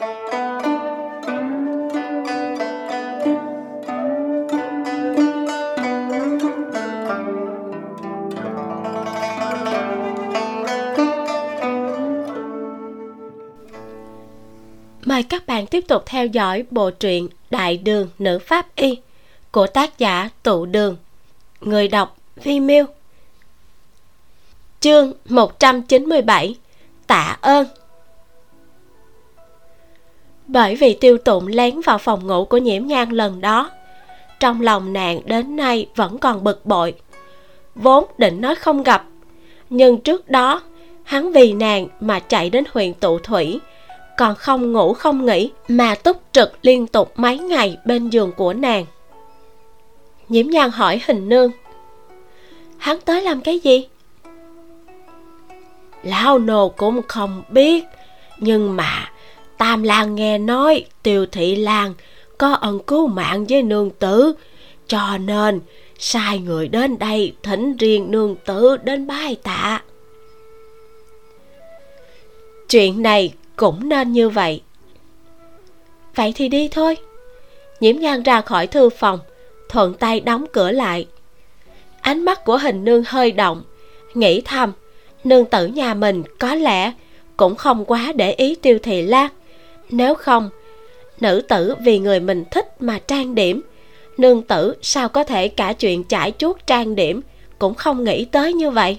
Mời các bạn tiếp tục theo dõi bộ truyện Đại đường nữ pháp y của tác giả Tụ Đường. Người đọc Vi Miêu. Chương 197 Tạ ơn bởi vì tiêu tụng lén vào phòng ngủ của nhiễm nhan lần đó. Trong lòng nàng đến nay vẫn còn bực bội. Vốn định nói không gặp, Nhưng trước đó, Hắn vì nàng mà chạy đến huyện tụ thủy, còn không ngủ không nghỉ mà túc trực liên tục mấy ngày bên giường của nàng. Nhiễm nhan hỏi hình nương, hắn tới làm cái gì? Lão nô cũng không biết, nhưng mà tam lan nghe nói, tiêu thị lan có ân cứu mạng với nương tử. Cho nên, sai người đến đây thỉnh riêng nương tử đến bái tạ. Chuyện này cũng nên như vậy. Vậy thì đi thôi. Nhiễm nhan ra khỏi thư phòng, thuận tay đóng cửa lại. Ánh mắt của hình nương hơi động, nghĩ thầm, nương tử nhà mình có lẽ cũng không quá để ý tiêu thị lan nếu không, nữ tử vì người mình thích mà trang điểm. Nương tử sao có thể cả chuyện trải chuốt trang điểm cũng không nghĩ tới như vậy.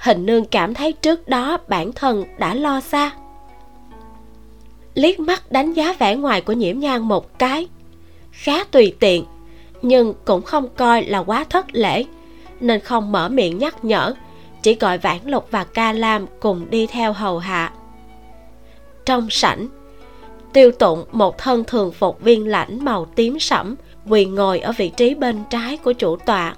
Hình nương cảm thấy trước đó bản thân đã lo xa. Liếc mắt đánh giá vẻ ngoài của nhiễm nhan một cái. Khá tùy tiện, nhưng cũng không coi là quá thất lễ, nên không mở miệng nhắc nhở, chỉ gọi vãn lục và ca lam cùng đi theo hầu hạ. Trong sảnh tiêu tụng một thân thường phục viên lãnh màu tím sẫm, quỳ ngồi ở vị trí bên trái của chủ tọa.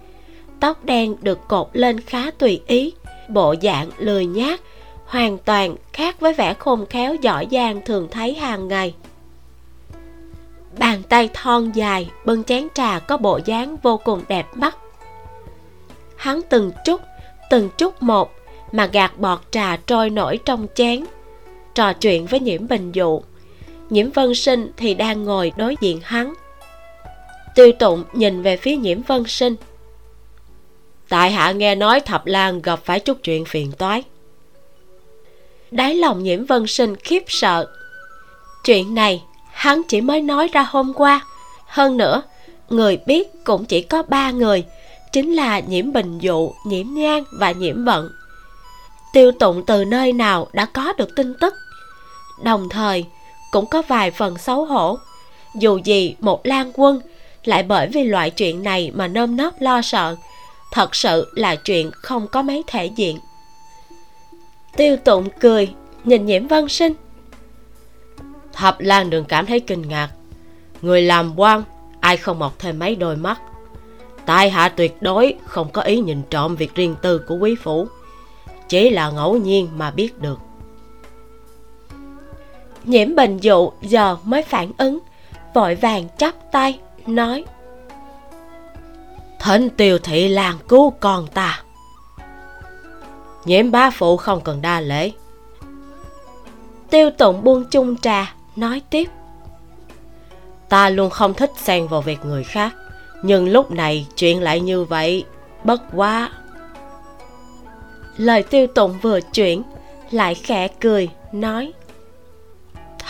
Tóc đen được cột lên khá tùy ý, bộ dạng lười nhác, hoàn toàn khác với vẻ khôn khéo giỏi giang thường thấy hàng ngày. Bàn tay thon dài, bưng chén trà có bộ dáng vô cùng đẹp mắt. Hắn từng chút từng chút một mà gạt bọt trà trôi nổi trong chén. Trò chuyện với nhiễm bình dụ nhiễm vân sinh thì đang ngồi đối diện hắn. Tiêu tụng nhìn về phía nhiễm vân sinh. Tại hạ nghe nói thập lan gặp phải chút chuyện phiền toái. Đáy lòng nhiễm vân sinh khiếp sợ. Chuyện này hắn chỉ mới nói ra hôm qua. Hơn nữa, người biết cũng chỉ có ba người, chính là nhiễm bình dụ, nhiễm nhan và nhiễm vận. Tiêu tụng từ nơi nào đã có được tin tức. Đồng thời cũng có vài phần xấu hổ. Dù gì, một lan quân lại bởi vì loại chuyện này mà nơm nớp lo sợ. Thật sự là chuyện không có mấy thể diện. Tiêu tụng cười, nhìn nhiễm vân sinh. Thập lan đừng cảm thấy kinh ngạc. Người làm quan, ai không mọc thêm mấy đôi mắt? Tại hạ tuyệt đối không có ý nhìn trộm việc riêng tư của quý phủ. Chỉ là ngẫu nhiên mà biết được nhiễm bình dụ giờ mới phản ứng. Vội vàng chắp tay, nói. Thỉnh tiêu thị làng cứu con ta. Nhiễm bá phụ không cần đa lễ. Tiêu tụng buông chung trà, nói tiếp. Ta luôn không thích xen vào việc người khác, nhưng lúc này chuyện lại như vậy, bất quá. Lời tiêu tụng vừa chuyển, lại khẽ cười, nói.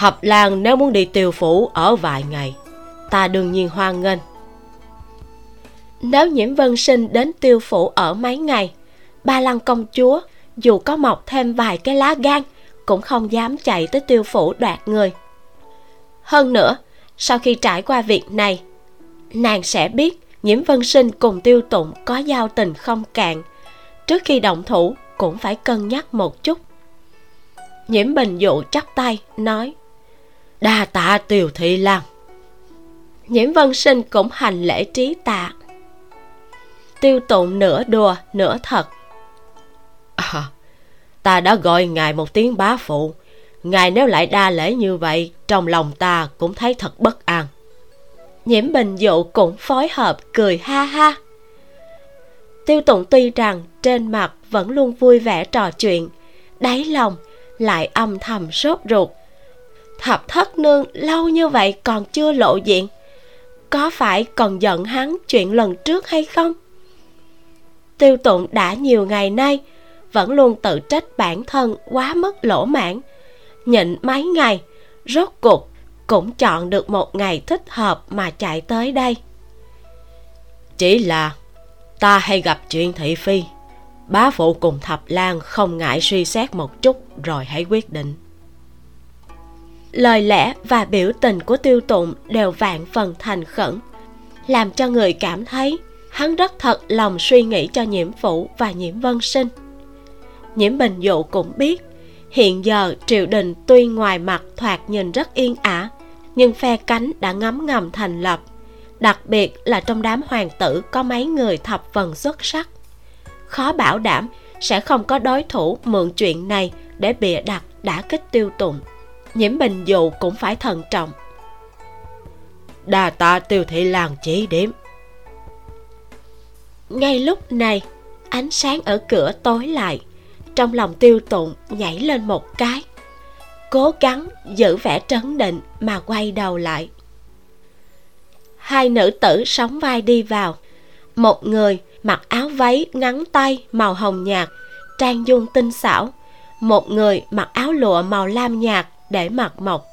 Hợp lan nếu muốn đi tiêu phủ ở vài ngày. Ta đương nhiên hoan nghênh. Nếu nhiễm vân sinh đến tiêu phủ ở mấy ngày, ba lăng công chúa dù có mọc thêm vài cái lá gan cũng không dám chạy tới tiêu phủ đoạt người. Hơn nữa, sau khi trải qua việc này, nàng sẽ biết nhiễm vân sinh cùng tiêu tụng có giao tình không cạn. Trước khi động thủ cũng phải cân nhắc một chút. Nhiễm bình dụ chắp tay, nói đa tạ tiêu thị lang nhiễm vân sinh cũng hành lễ trí tạ. Tiêu tụng nửa đùa nửa thật. À, ta đã gọi ngài một tiếng bá phụ. Ngài nếu lại đa lễ như vậy trong lòng ta cũng thấy thật bất an. Nhiễm bình dụ cũng phối hợp cười ha ha. Tiêu tụng tuy rằng trên mặt vẫn luôn vui vẻ trò chuyện đáy lòng lại âm thầm sốt ruột thập thất nương lâu như vậy còn chưa lộ diện, có phải còn giận hắn chuyện lần trước hay không? Tiêu tụng đã nhiều ngày nay vẫn luôn tự trách bản thân quá mức lỗ mãn, nhịn mấy ngày, rốt cuộc cũng chọn được một ngày thích hợp mà chạy tới đây. Chỉ là ta hay gặp chuyện thị phi, bá phụ cùng thập lan không ngại suy xét một chút rồi hãy quyết định lời lẽ và biểu tình của tiêu tụng đều vạn phần thành khẩn, làm cho người cảm thấy hắn rất thật lòng suy nghĩ cho nhiễm phủ và nhiễm vân sinh. Nhiễm bình dụ cũng biết, hiện giờ triều đình tuy ngoài mặt thoạt nhìn rất yên ả, nhưng phe cánh đã ngấm ngầm thành lập, đặc biệt là trong đám hoàng tử có mấy người thập phần xuất sắc. Khó bảo đảm sẽ không có đối thủ mượn chuyện này để bịa đặt đã kích tiêu tụng nhiễm bình dụ cũng phải thận trọng. Đà tạ tiêu thị làng chỉ điểm ngay lúc này, ánh sáng ở cửa tối lại, trong lòng tiêu tụng nhảy lên một cái, cố gắng giữ vẻ trấn định mà quay đầu lại. Hai nữ tử sóng vai đi vào, một người mặc áo váy ngắn tay màu hồng nhạt, trang dung tinh xảo, một người mặc áo lụa màu lam nhạt để mặt mộc.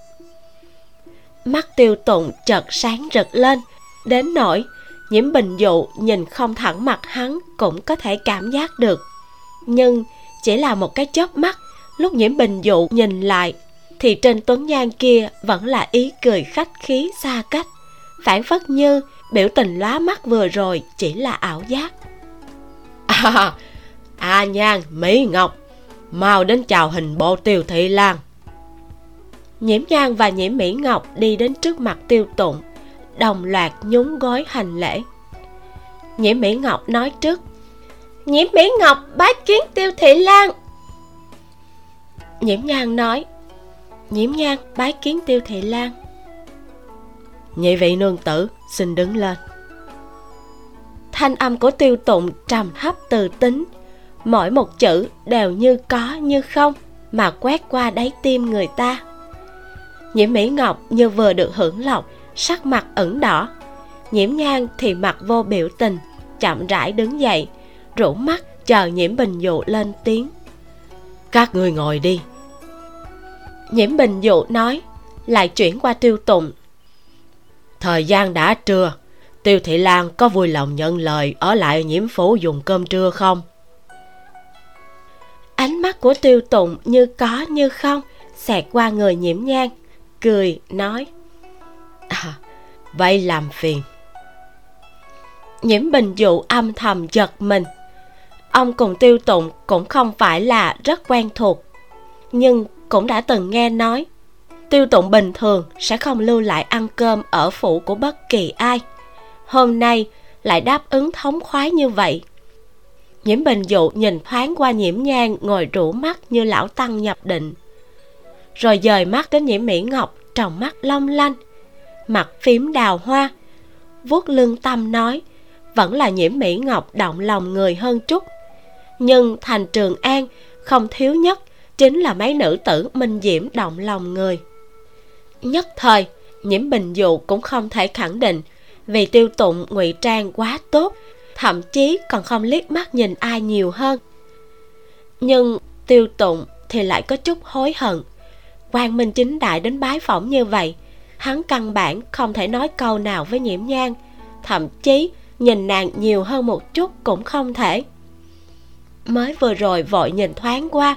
Mắt tiêu tụng chợt sáng rực lên đến nỗi nhiễm bình dụ nhìn không thẳng mặt hắn cũng có thể cảm giác được. Nhưng chỉ là một cái chớp mắt lúc nhiễm bình dụ nhìn lại thì trên tuấn nhan kia vẫn là ý cười khách khí xa cách phản phất như biểu tình lóa mắt vừa rồi chỉ là ảo giác. À, à, à nhan mỹ ngọc mau đến chào hình bộ tiêu thị lan nhiễm giang và nhiễm mỹ ngọc đi đến trước mặt tiêu tụng, đồng loạt nhún gói hành lễ. Nhiễm mỹ ngọc nói trước, nhiễm mỹ ngọc bái kiến tiêu thị lan nhiễm nhan nói, nhiễm nhan bái kiến tiêu thị lan nhị vị nương tử, xin đứng lên. Thanh âm của tiêu tụng trầm thấp từ tính, mỗi một chữ đều như có như không mà quét qua đáy tim người ta nhiễm mỹ ngọc như vừa được hưởng lộc sắc mặt ửng đỏ. Nhiễm nhang thì mặt vô biểu tình chậm rãi đứng dậy rủ mắt chờ nhiễm bình dụ lên tiếng. Các người ngồi đi. Nhiễm bình dụ nói lại chuyển qua tiêu tụng. Thời gian đã trưa tiêu thị lan có vui lòng nhận lời ở lại nhiễm phủ dùng cơm trưa không? Ánh mắt của tiêu tụng như có như không xẹt qua người nhiễm nhang cười nói à, vậy làm phiền. Nhiễm bình dụ âm thầm giật mình. Ông cùng tiêu tụng cũng không phải là rất quen thuộc nhưng cũng đã từng nghe nói tiêu tụng bình thường sẽ không lưu lại ăn cơm ở phủ của bất kỳ ai. Hôm nay lại đáp ứng thống khoái như vậy. Nhiễm bình dụ nhìn thoáng qua nhiễm nhang ngồi rủ mắt như lão tăng nhập định rồi dời mắt đến nhiễm mỹ ngọc trong mắt long lanh. Mặt phím đào hoa, vuốt lưng tâm nói, vẫn là nhiễm mỹ ngọc động lòng người hơn chút. Nhưng thành trường an không thiếu nhất chính là mấy nữ tử minh diễm động lòng người. Nhất thời, nhiễm bình dụ cũng không thể khẳng định vì tiêu tụng ngụy trang quá tốt, thậm chí còn không liếc mắt nhìn ai nhiều hơn. Nhưng tiêu tụng thì lại có chút hối hận quang minh chính đại đến bái phỏng như vậy. Hắn căn bản không thể nói câu nào với nhiễm nhang thậm chí, nhìn nàng nhiều hơn một chút cũng không thể. Mới vừa rồi vội nhìn thoáng qua,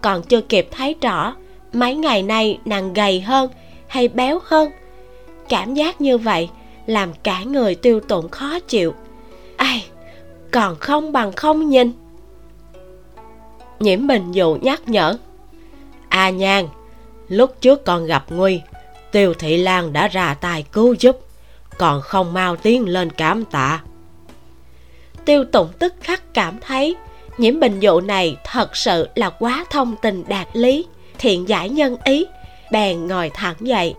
còn chưa kịp thấy rõ mấy ngày nay nàng gầy hơn hay béo hơn. Cảm giác như vậy làm cả người tiêu tụng khó chịu. Ai, còn không bằng không nhìn. Nhiễm bình dụ nhắc nhở. A à nhan lúc trước còn gặp nguy, tiêu thị lan đã ra tay cứu giúp, còn không mau tiến lên cảm tạ. Tiêu tụng tức khắc cảm thấy nhiễm bình dụ này thật sự là quá thông tình đạt lý, thiện giải nhân ý, bèn ngồi thẳng dậy.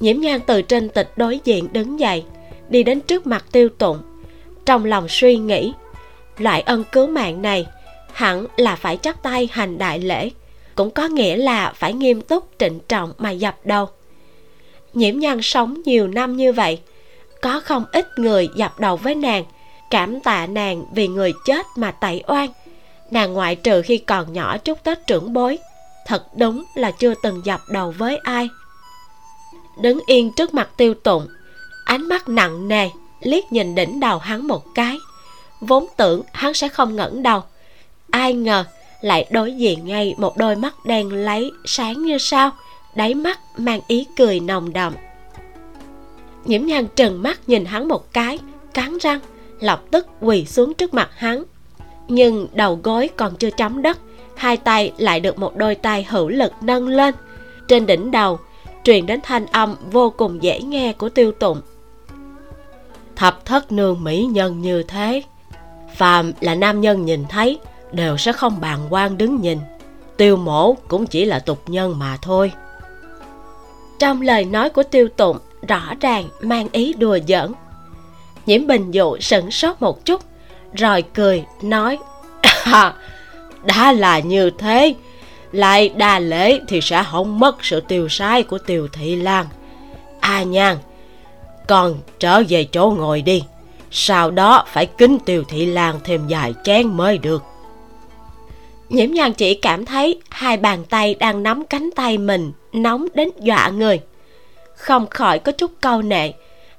Nhiễm nhan từ trên tịch đối diện đứng dậy, đi đến trước mặt tiêu tụng trong lòng suy nghĩ, loại ân cứu mạng này hẳn là phải chắp tay hành đại lễ cũng có nghĩa là phải nghiêm túc, trịnh trọng mà dập đầu. Nhiễm nhan sống nhiều năm như vậy, có không ít người dập đầu với nàng, cảm tạ nàng vì người chết mà tẩy oan. Nàng ngoại trừ khi còn nhỏ chúc tết trưởng bối, thật đúng là chưa từng dập đầu với ai. Đứng yên trước mặt tiêu tụng, ánh mắt nặng nề, liếc nhìn đỉnh đầu hắn một cái. Vốn tưởng hắn sẽ không ngẩng đầu. Ai ngờ lại đối diện ngay một đôi mắt đen lấy sáng như sao, đáy mắt mang ý cười nồng đậm. Nhiễm nhan trừng mắt nhìn hắn một cái, cắn răng, lập tức quỳ xuống trước mặt hắn. Nhưng đầu gối còn chưa chấm đất, hai tay lại được một đôi tay hữu lực nâng lên. Trên đỉnh đầu, truyền đến thanh âm vô cùng dễ nghe của tiêu tụng. Thập thất nương mỹ nhân như thế, phàm là nam nhân nhìn thấy đều sẽ không bàng quan đứng nhìn. Tiêu mổ cũng chỉ là tục nhân mà thôi. Trong lời nói của tiêu tụng, rõ ràng mang ý đùa giỡn. Nhiễm bình dụ sửng sốt một chút, rồi cười, nói đã là như thế. Lại đa lễ thì sẽ không mất sự tiêu sai của tiêu thị lan. A à nhan con trở về chỗ ngồi đi. Sau đó phải kính tiêu thị lan thêm vài chén mới được nhiễm nhan chỉ cảm thấy hai bàn tay đang nắm cánh tay mình nóng đến dọa người. Không khỏi có chút câu nệ,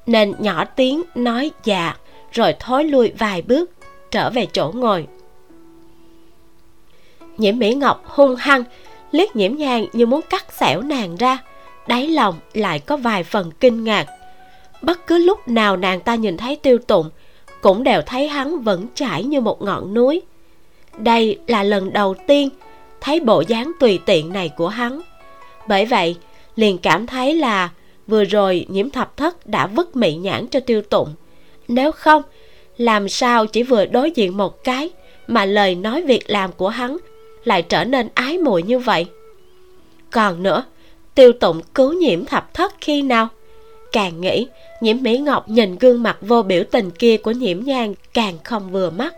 nên nhỏ tiếng nói dạ rồi thối lui vài bước, trở về chỗ ngồi. Nhiễm mỹ ngọc hung hăng liếc nhiễm nhàn như muốn cắt xẻo nàng ra, đáy lòng lại có vài phần kinh ngạc. Bất cứ lúc nào nàng ta nhìn thấy tiêu tụng, cũng đều thấy hắn vẫn chảy như một ngọn núi đây là lần đầu tiên thấy bộ dáng tùy tiện này của hắn. Bởi vậy, liền cảm thấy là vừa rồi nhiễm thập thất đã vứt mị nhãn cho tiêu tụng. Nếu không, làm sao chỉ vừa đối diện một cái mà lời nói việc làm của hắn lại trở nên ái muội như vậy? Còn nữa, tiêu tụng cứu nhiễm thập thất khi nào? Càng nghĩ, nhiễm mỹ ngọc nhìn gương mặt vô biểu tình kia của nhiễm nhang càng không vừa mắt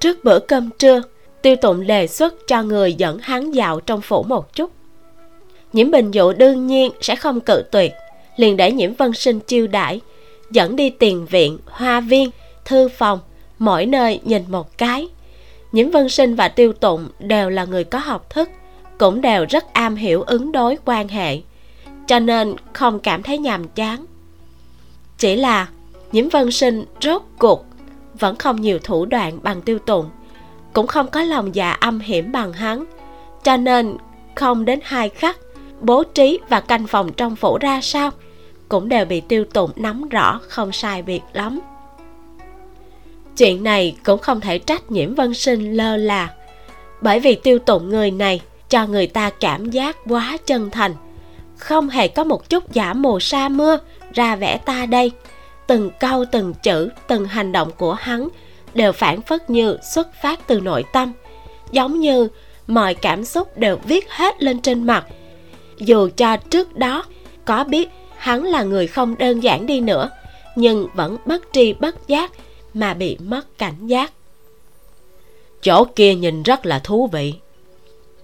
trước bữa cơm trưa, tiêu tụng đề xuất cho người dẫn hắn dạo trong phủ một chút. Nhiễm bình dụ đương nhiên sẽ không cự tuyệt, liền để nhiễm vân sinh chiêu đãi, dẫn đi tiền viện, hoa viên, thư phòng, mỗi nơi nhìn một cái. Nhiễm vân sinh và tiêu tụng đều là người có học thức, cũng đều rất am hiểu ứng đối quan hệ, cho nên không cảm thấy nhàm chán. Chỉ là nhiễm vân sinh rốt cuộc vẫn không nhiều thủ đoạn bằng tiêu tụng, cũng không có lòng dạ âm hiểm bằng hắn. Cho nên, không đến hai khắc, bố trí và canh phòng trong phủ ra sao cũng đều bị tiêu tụng nắm rõ, không sai việc lắm. Chuyện này cũng không thể trách nhiễm vân sinh lơ là, bởi vì tiêu tụng người này cho người ta cảm giác quá chân thành. Không hề có một chút giả mù sa mưa ra vẻ ta đây từng câu từng chữ từng hành động của hắn đều phản phất như xuất phát từ nội tâm giống như mọi cảm xúc đều viết hết lên trên mặt. Dù cho trước đó có biết hắn là người không đơn giản đi nữa nhưng vẫn bất tri bất giác mà bị mất cảnh giác. Chỗ kia nhìn rất là thú vị.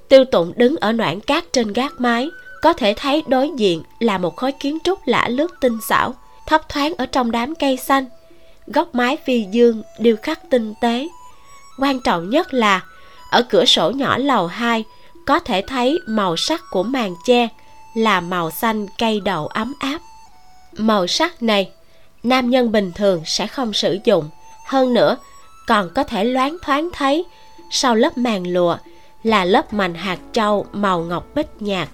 Tiêu tụng đứng ở noãn cát trên gác mái có thể thấy đối diện là một khối kiến trúc lạ lướt tinh xảo thấp thoáng ở trong đám cây xanh. Góc mái phi dương điêu khắc tinh tế. Quan trọng nhất là, ở cửa sổ nhỏ lầu 2 có thể thấy màu sắc của màn che là màu xanh cây đậu ấm áp. Màu sắc này, nam nhân bình thường sẽ không sử dụng. Hơn nữa, còn có thể loáng thoáng thấy sau lớp màn lụa là lớp mành hạt trâu màu ngọc bích nhạt.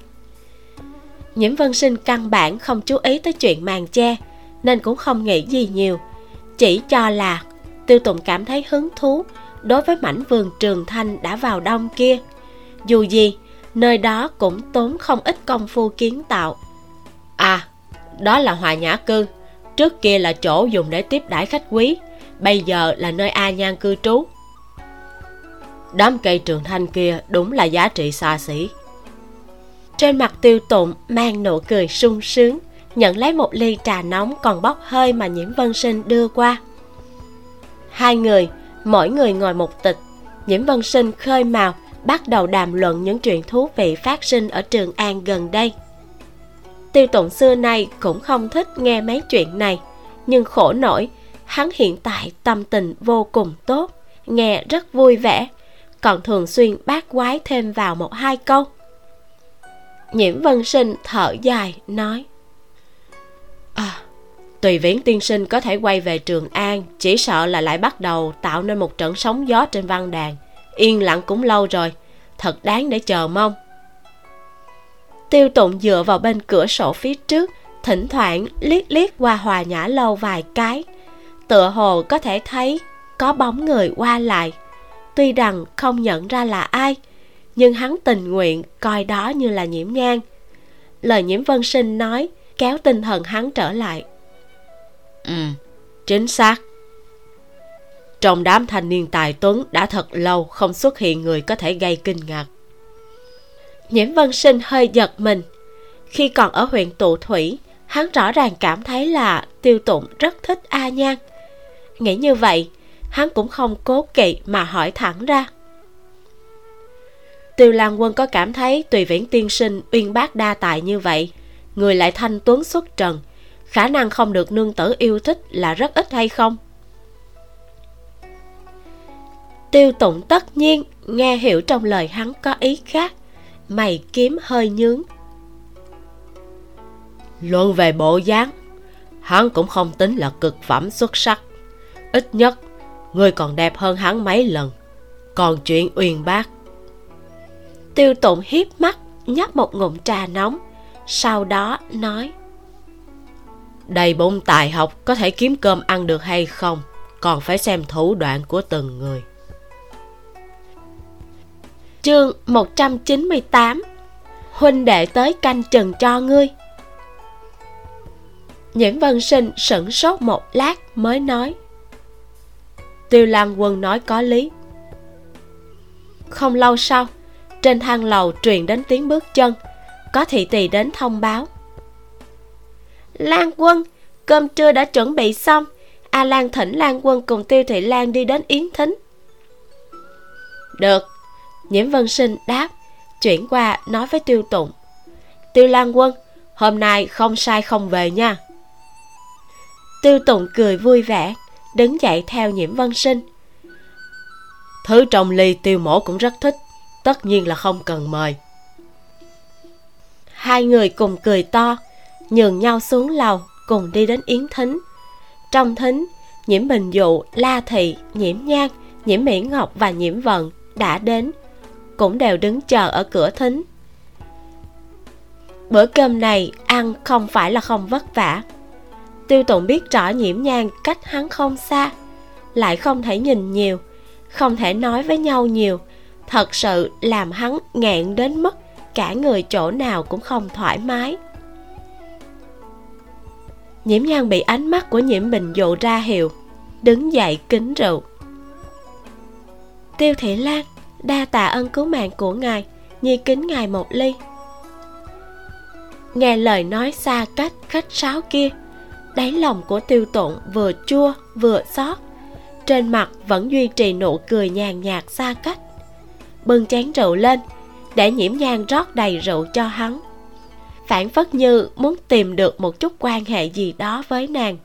Nhiễm vân sinh căn bản không chú ý tới chuyện màn che nên cũng không nghĩ gì nhiều. Chỉ cho là tiêu tụng cảm thấy hứng thú đối với mảnh vườn trường thanh đã vào đông kia. Dù gì, nơi đó cũng tốn không ít công phu kiến tạo. À đó là hòa nhã cư. Trước kia là chỗ dùng để tiếp đãi khách quý, bây giờ là nơi a nhan cư trú. Đám cây trường thanh kia đúng là giá trị xa xỉ. Trên mặt tiêu tụng mang nụ cười sung sướng nhận lấy một ly trà nóng còn bốc hơi mà nhiễm vân sinh đưa qua. Hai người, mỗi người ngồi một tịch. Nhiễm vân sinh khơi mào, bắt đầu đàm luận những chuyện thú vị phát sinh ở trường an gần đây. Tiêu tụng xưa nay cũng không thích nghe mấy chuyện này, nhưng khổ nổi, hắn hiện tại tâm tình vô cùng tốt, nghe rất vui vẻ, còn thường xuyên bác quái thêm vào một hai câu. Nhiễm vân sinh thở dài, nói à tùy viễn tiên sinh có thể quay về trường an, chỉ sợ là lại bắt đầu tạo nên một trận sóng gió trên văn đàn. Yên lặng cũng lâu rồi, thật đáng để chờ mong. Tiêu tụng dựa vào bên cửa sổ phía trước, thỉnh thoảng liếc liếc qua hòa nhã lâu vài cái. Tựa hồ có thể thấy có bóng người qua lại. Tuy rằng không nhận ra là ai, nhưng hắn tình nguyện coi đó như là nhiễm nhang lời nhiễm vân sinh nói kéo tinh thần hắn trở lại. Ừ. Chính xác. Trong đám thanh niên tài tuấn đã thật lâu không xuất hiện người có thể gây kinh ngạc. Nhiễm vân sinh hơi giật mình. Khi còn ở huyện tụ thủy hắn rõ ràng cảm thấy là tiêu tụng rất thích a nhan. Nghĩ như vậy hắn cũng không cố kỵ mà hỏi thẳng ra. Tiêu lan quân có cảm thấy tùy viễn tiên sinh uyên bác đa tài như vậy người lại thanh tuấn xuất trần. Khả năng không được nương tử yêu thích là rất ít hay không? Tiêu tụng tất nhiên nghe hiểu trong lời hắn có ý khác. Mày kiếm hơi nhướng. Luận về bộ dáng, hắn cũng không tính là cực phẩm xuất sắc. Ít nhất, người còn đẹp hơn hắn mấy lần. Còn chuyện uyên bác. Tiêu tụng hiếp mắt, nhấp một ngụm trà nóng sau đó nói, đầy bụng tài học có thể kiếm cơm ăn được hay không? Còn phải xem thủ đoạn của từng người. Chương 198 huynh đệ tới canh chừng cho ngươi. Nhiễm vân sinh sửng sốt một lát mới nói, tiêu lan quân nói có lý. Không lâu sau, trên thang lầu truyền đến tiếng bước chân có thị tỳ đến thông báo. Lan quân, cơm trưa đã chuẩn bị xong. A lan thỉnh lan quân cùng tiêu thị lan đi đến yến thính. Được. Nhiễm vân sinh đáp, chuyển qua nói với tiêu tụng. Tiêu lan quân, hôm nay không sai không về nha. Tiêu tụng cười vui vẻ, đứng dậy theo nhiễm vân sinh. Thứ trong ly tiêu mổ cũng rất thích, tất nhiên là không cần mời hai người cùng cười to, nhường nhau xuống lầu cùng đi đến yến thính. Trong thính, nhiễm bình dụ, la thị, nhiễm nhan, nhiễm mỹ ngọc và nhiễm vận đã đến, cũng đều đứng chờ ở cửa thính. Bữa cơm này ăn không phải là không vất vả. Tiêu tụng biết rõ nhiễm nhan cách hắn không xa, lại không thể nhìn nhiều, không thể nói với nhau nhiều. Thật sự làm hắn nghẹn đến mức cả người chỗ nào cũng không thoải mái. Nhiễm nhan bị ánh mắt của nhiễm bình dụ ra hiệu, đứng dậy kính rượu. Tiêu thị lan, đa tạ ân cứu mạng của ngài, nhi kính ngài một ly. Nghe lời nói xa cách khách sáo kia, đáy lòng của tiêu tụng vừa chua vừa xót, trên mặt vẫn duy trì nụ cười nhàn nhạt xa cách. Bưng chén rượu lên để nhiễm nhang rót đầy rượu cho hắn. Phản phất như muốn tìm được một chút quan hệ gì đó với nàng.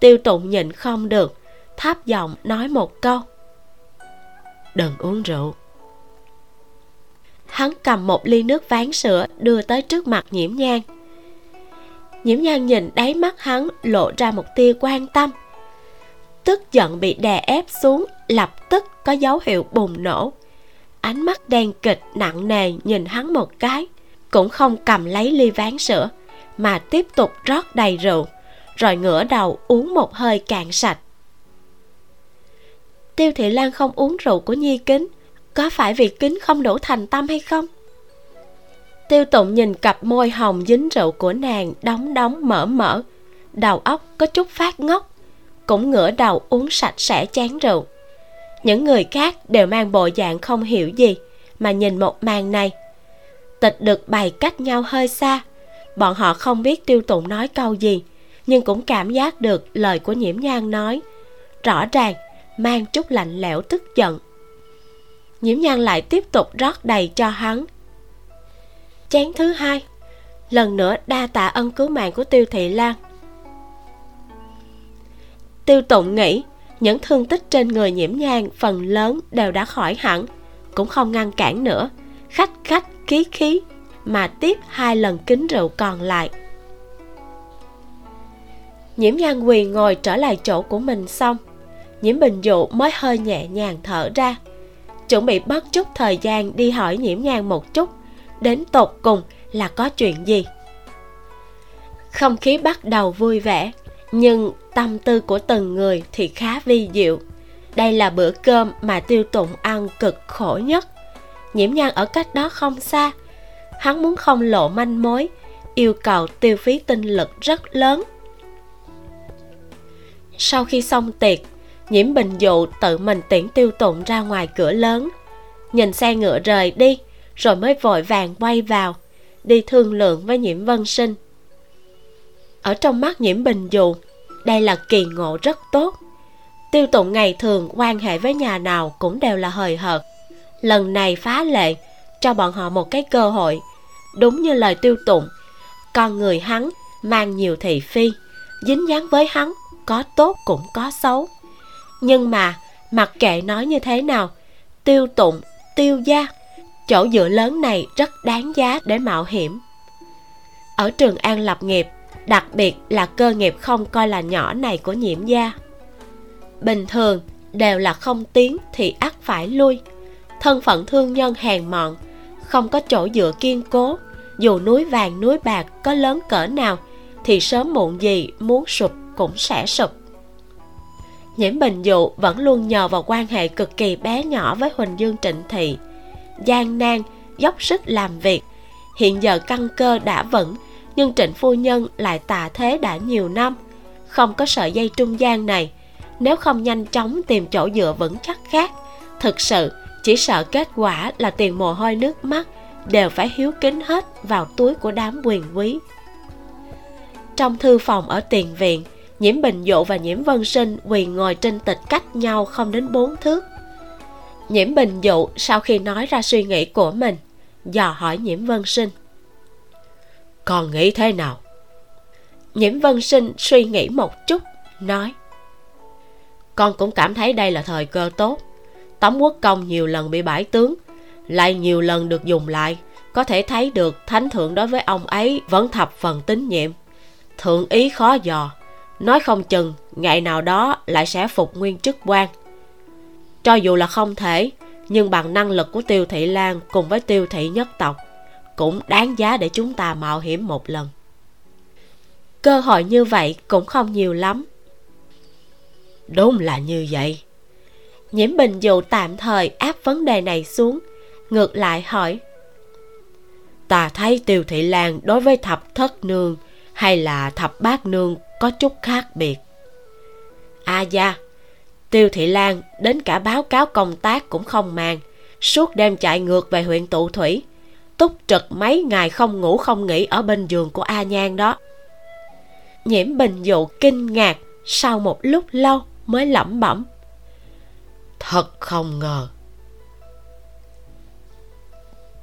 Tiêu tụng nhịn không được thấp giọng nói một câu. Đừng uống rượu. Hắn cầm một ly nước ván sữa đưa tới trước mặt nhiễm nhang nhiễm nhang nhìn đáy mắt hắn lộ ra một tia quan tâm. Tức giận bị đè ép xuống lập tức có dấu hiệu bùng nổ ánh mắt đen kịch nặng nề nhìn hắn một cái, cũng không cầm lấy ly ván sữa, mà tiếp tục rót đầy rượu, rồi ngửa đầu uống một hơi cạn sạch. Tiêu thị lan không uống rượu của nhi kính, có phải vì kính không đủ thành tâm hay không? Tiêu tụng nhìn cặp môi hồng dính rượu của nàng đóng đóng mở mở, đầu óc có chút phát ngốc, cũng ngửa đầu uống sạch sẽ chén rượu những người khác đều mang bộ dạng không hiểu gì, mà nhìn một màn này, tịch được bày cách nhau hơi xa. Bọn họ không biết tiêu tụng nói câu gì, nhưng cũng cảm giác được lời của nhiễm nhan nói. Rõ ràng, mang chút lạnh lẽo tức giận. Nhiễm nhan lại tiếp tục rót đầy cho hắn. Chén thứ hai, lần nữa đa tạ ân cứu mạng của tiêu thị lan. Tiêu tụng nghĩ những thương tích trên người nhiễm nhang phần lớn đều đã khỏi hẳn, cũng không ngăn cản nữa. Khách khách, khí khí, mà tiếp hai lần kính rượu còn lại. Nhiễm nhan quỳ ngồi trở lại chỗ của mình xong, nhiễm bình dụ mới hơi nhẹ nhàng thở ra. Chuẩn bị bất chút thời gian đi hỏi nhiễm nhan một chút, đến tột cùng là có chuyện gì? Không khí bắt đầu vui vẻ nhưng tâm tư của từng người thì khá vi diệu. Đây là bữa cơm mà tiêu tụng ăn cực khổ nhất. Nhiễm nhan ở cách đó không xa. Hắn muốn không lộ manh mối, yêu cầu tiêu phí tinh lực rất lớn. Sau khi xong tiệc, nhiễm bình dụ tự mình tiễn tiêu tụng ra ngoài cửa lớn. Nhìn xe ngựa rời đi, rồi mới vội vàng quay vào, đi thương lượng với nhiễm vân sinh ở trong mắt nhiễm bình dù đây là kỳ ngộ rất tốt. Tiêu tụng ngày thường quan hệ với nhà nào cũng đều là hời hợt. Lần này phá lệ, cho bọn họ một cái cơ hội. Đúng như lời tiêu tụng, con người hắn mang nhiều thị phi, dính dáng với hắn, có tốt cũng có xấu. Nhưng mà, mặc kệ nói như thế nào, tiêu tụng, tiêu gia, chỗ dựa lớn này rất đáng giá để mạo hiểm. Ở trường an lập nghiệp đặc biệt là cơ nghiệp không coi là nhỏ này của nhiễm gia bình thường, đều là không tiến thì ắt phải lui. Thân phận thương nhân hèn mọn, không có chỗ dựa kiên cố. Dù núi vàng núi bạc có lớn cỡ nào, thì sớm muộn gì muốn sụp cũng sẽ sụp. Nhiễm bình dụ vẫn luôn nhờ vào quan hệ cực kỳ bé nhỏ với huỳnh dương trịnh thị. Gian nan, dốc sức làm việc, hiện giờ căn cơ đã vững nhưng trịnh phu nhân lại tà thế đã nhiều năm. Không có sợi dây trung gian này, nếu không nhanh chóng tìm chỗ dựa vững chắc khác, thực sự chỉ sợ kết quả là tiền mồ hôi nước mắt đều phải hiếu kính hết vào túi của đám quyền quý. Trong thư phòng ở tiền viện, nhiễm bình dụ và nhiễm vân sinh quỳ ngồi trên tịch cách nhau không đến bốn thước. Nhiễm bình dụ sau khi nói ra suy nghĩ của mình, dò hỏi nhiễm vân sinh con nghĩ thế nào? Nhiễm vân sinh suy nghĩ một chút, nói, con cũng cảm thấy đây là thời cơ tốt. Tống quốc công nhiều lần bị bãi tướng, lại nhiều lần được dùng lại. Có thể thấy được thánh thượng đối với ông ấy vẫn thập phần tín nhiệm. Thượng ý khó dò. Nói không chừng, ngày nào đó lại sẽ phục nguyên chức quan. Cho dù là không thể, nhưng bằng năng lực của tiêu thị lan cùng với tiêu thị nhất tộc cũng đáng giá để chúng ta mạo hiểm một lần. Cơ hội như vậy cũng không nhiều lắm. Đúng là như vậy. Nhiễm bình dù tạm thời áp vấn đề này xuống, ngược lại hỏi, ta thấy tiêu thị lan đối với thập thất nương hay là thập bát nương có chút khác biệt? A à da, tiêu thị lan đến cả báo cáo công tác cũng không màng, suốt đêm chạy ngược về huyện tụ thủy túc trực mấy ngày không ngủ không nghỉ ở bên giường của a nhan đó. Nhiễm bình dụ kinh ngạc sau một lúc lâu mới lẩm bẩm, thật không ngờ.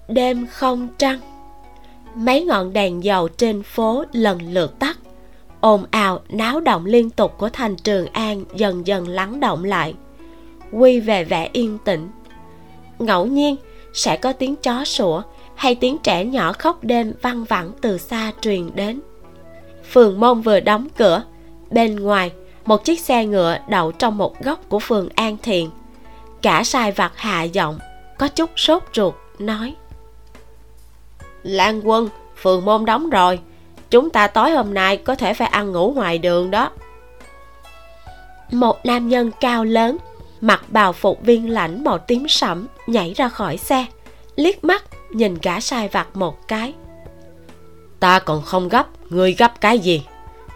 Đêm không trăng, mấy ngọn đèn dầu trên phố lần lượt tắt, ồn ào náo động liên tục của thành trường an dần dần lắng động lại, quy về vẻ yên tĩnh. Ngẫu nhiên sẽ có tiếng chó sủa hay tiếng trẻ nhỏ khóc đêm văng vẳng từ xa truyền đến. Phường môn vừa đóng cửa, bên ngoài, một chiếc xe ngựa đậu trong một góc của phường an thiện. Cả sai vặt hạ giọng, có chút sốt ruột, nói, lan quân, phường môn đóng rồi. Chúng ta tối hôm nay có thể phải ăn ngủ ngoài đường đó. Một nam nhân cao lớn, mặc bào phục viên lãnh màu tím sẫm nhảy ra khỏi xe, liếc mắt nhìn gã sai vặt một cái. Ta còn không gấp, ngươi gấp cái gì?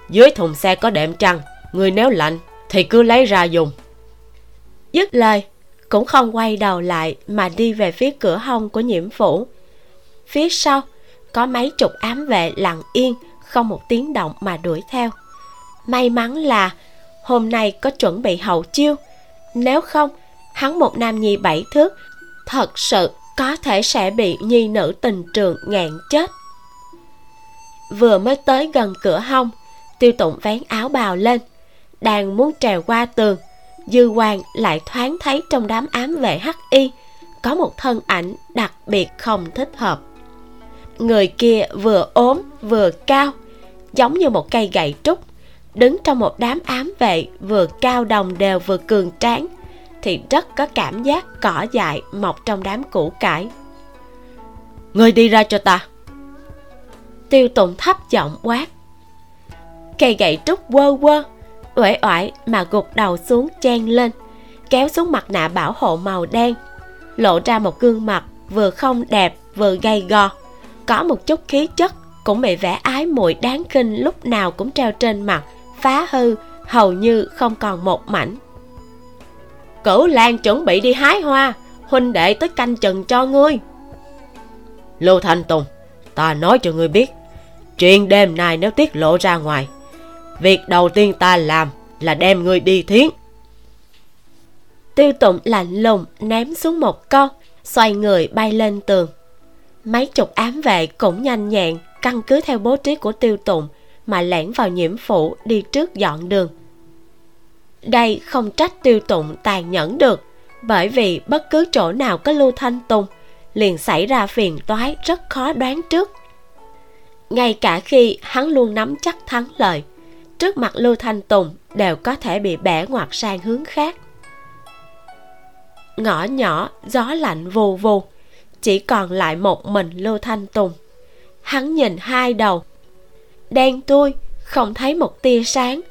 Dưới thùng xe có đệm trăng, ngươi nếu lạnh thì cứ lấy ra dùng. Dứt lời, cũng không quay đầu lại mà đi về phía cửa hông của nhiễm phủ. Phía sau, có mấy chục ám vệ lặng yên, không một tiếng động mà đuổi theo. May mắn là hôm nay có chuẩn bị hậu chiêu. Nếu không, hắn một nam nhi bảy thước, thật sự có thể sẽ bị nhi nữ tình trường ngạn chết. Vừa mới tới gần cửa hông, tiêu tụng vén áo bào lên, đang muốn trèo qua tường, dư hoàng lại thoáng thấy trong đám ám vệ hắc y có một thân ảnh đặc biệt không thích hợp. Người kia vừa ốm vừa cao, giống như một cây gậy trúc, đứng trong một đám ám vệ vừa cao đồng đều vừa cường tráng thì rất có cảm giác cỏ dại mọc trong đám củ cải. Người đi ra cho ta. Tiêu tùng thấp giọng quát. Cây gậy trúc quơ quơ, uể oải mà gục đầu xuống chen lên, kéo xuống mặt nạ bảo hộ màu đen. Lộ ra một gương mặt vừa không đẹp vừa gầy gò có một chút khí chất cũng bị vẻ ái muội đáng khinh lúc nào cũng treo trên mặt, phá hư, hầu như không còn một mảnh cửu lan chuẩn bị đi hái hoa. Huynh đệ tới canh chừng cho ngươi. Lưu thanh tùng, ta nói cho ngươi biết, chuyện đêm nay nếu tiết lộ ra ngoài, việc đầu tiên ta làm là đem ngươi đi thiến. Tiêu tụng lạnh lùng ném xuống một câu xoay người bay lên tường. Mấy chục ám vệ cũng nhanh nhẹn căn cứ theo bố trí của tiêu tụng mà lẻn vào nhiễm phủ đi trước dọn đường đây không trách tiêu tụng tàn nhẫn được, bởi vì bất cứ chỗ nào có lưu thanh tùng, liền xảy ra phiền toái rất khó đoán trước. Ngay cả khi hắn luôn nắm chắc thắng lợi, trước mặt lưu thanh tùng đều có thể bị bẻ ngoặt sang hướng khác. Ngõ nhỏ, gió lạnh vù vù, chỉ còn lại một mình lưu thanh tùng. Hắn nhìn hai đầu. Đen tui, không thấy một tia sáng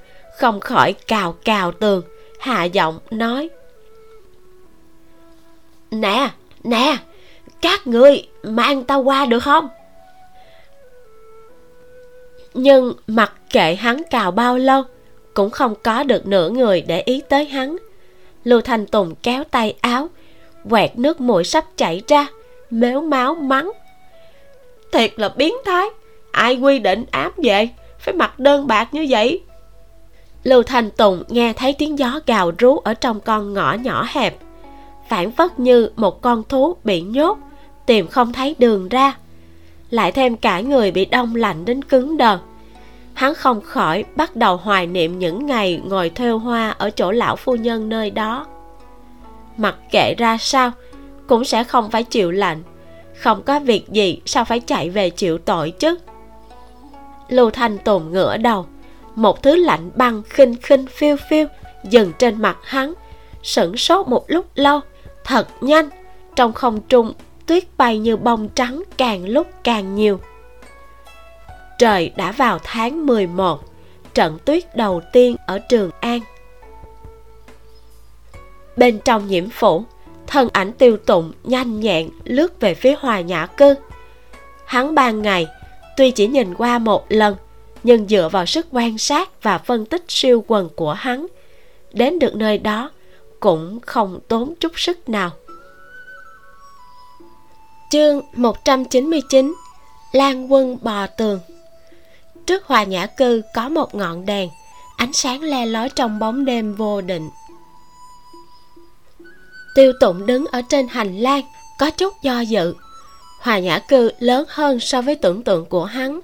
không khỏi cào cào tường hạ giọng nói. Nè nè, các ngươi mang ta qua được không? Nhưng mặc kệ hắn cào bao lâu, cũng không có được nửa người để ý tới hắn. Lưu thanh tùng kéo tay áo, quẹt nước mũi sắp chảy ra, mếu máu mắng. Thiệt là biến thái, ai quy định ám vậy phải mặc đơn bạc như vậy? Lưu thanh tùng nghe thấy tiếng gió gào rú ở trong con ngõ nhỏ hẹp. Phản phất như một con thú bị nhốt, tìm không thấy đường ra. Lại thêm cả người bị đông lạnh đến cứng đờ. Hắn không khỏi bắt đầu hoài niệm những ngày ngồi thêu hoa ở chỗ lão phu nhân nơi đó. Mặc kệ ra sao, cũng sẽ không phải chịu lạnh. Không có việc gì, sao phải chạy về chịu tội chứ? Lưu thanh tùng ngửa đầu một thứ lạnh băng khinh khinh phiêu phiêu dừng trên mặt hắn, sửng sốt một lúc lâu, thật nhanh, trong không trung tuyết bay như bông trắng càng lúc càng nhiều. Trời đã vào tháng 11 trận tuyết đầu tiên ở Trường An. Bên trong nhiễm phủ, thân ảnh tiêu tụng nhanh nhẹn lướt về phía hòa nhã cư hắn ban ngày, tuy chỉ nhìn qua một lần nhưng dựa vào sức quan sát và phân tích siêu quần của hắn, đến được nơi đó cũng không tốn chút sức nào. Chương 199 Lan quân bò tường. Trước hòa nhã cư có một ngọn đèn, Ánh sáng le lói trong bóng đêm vô định. Tiêu tụng đứng ở trên hành lang, Có chút do dự. Hòa nhã cư lớn hơn so với tưởng tượng của hắn.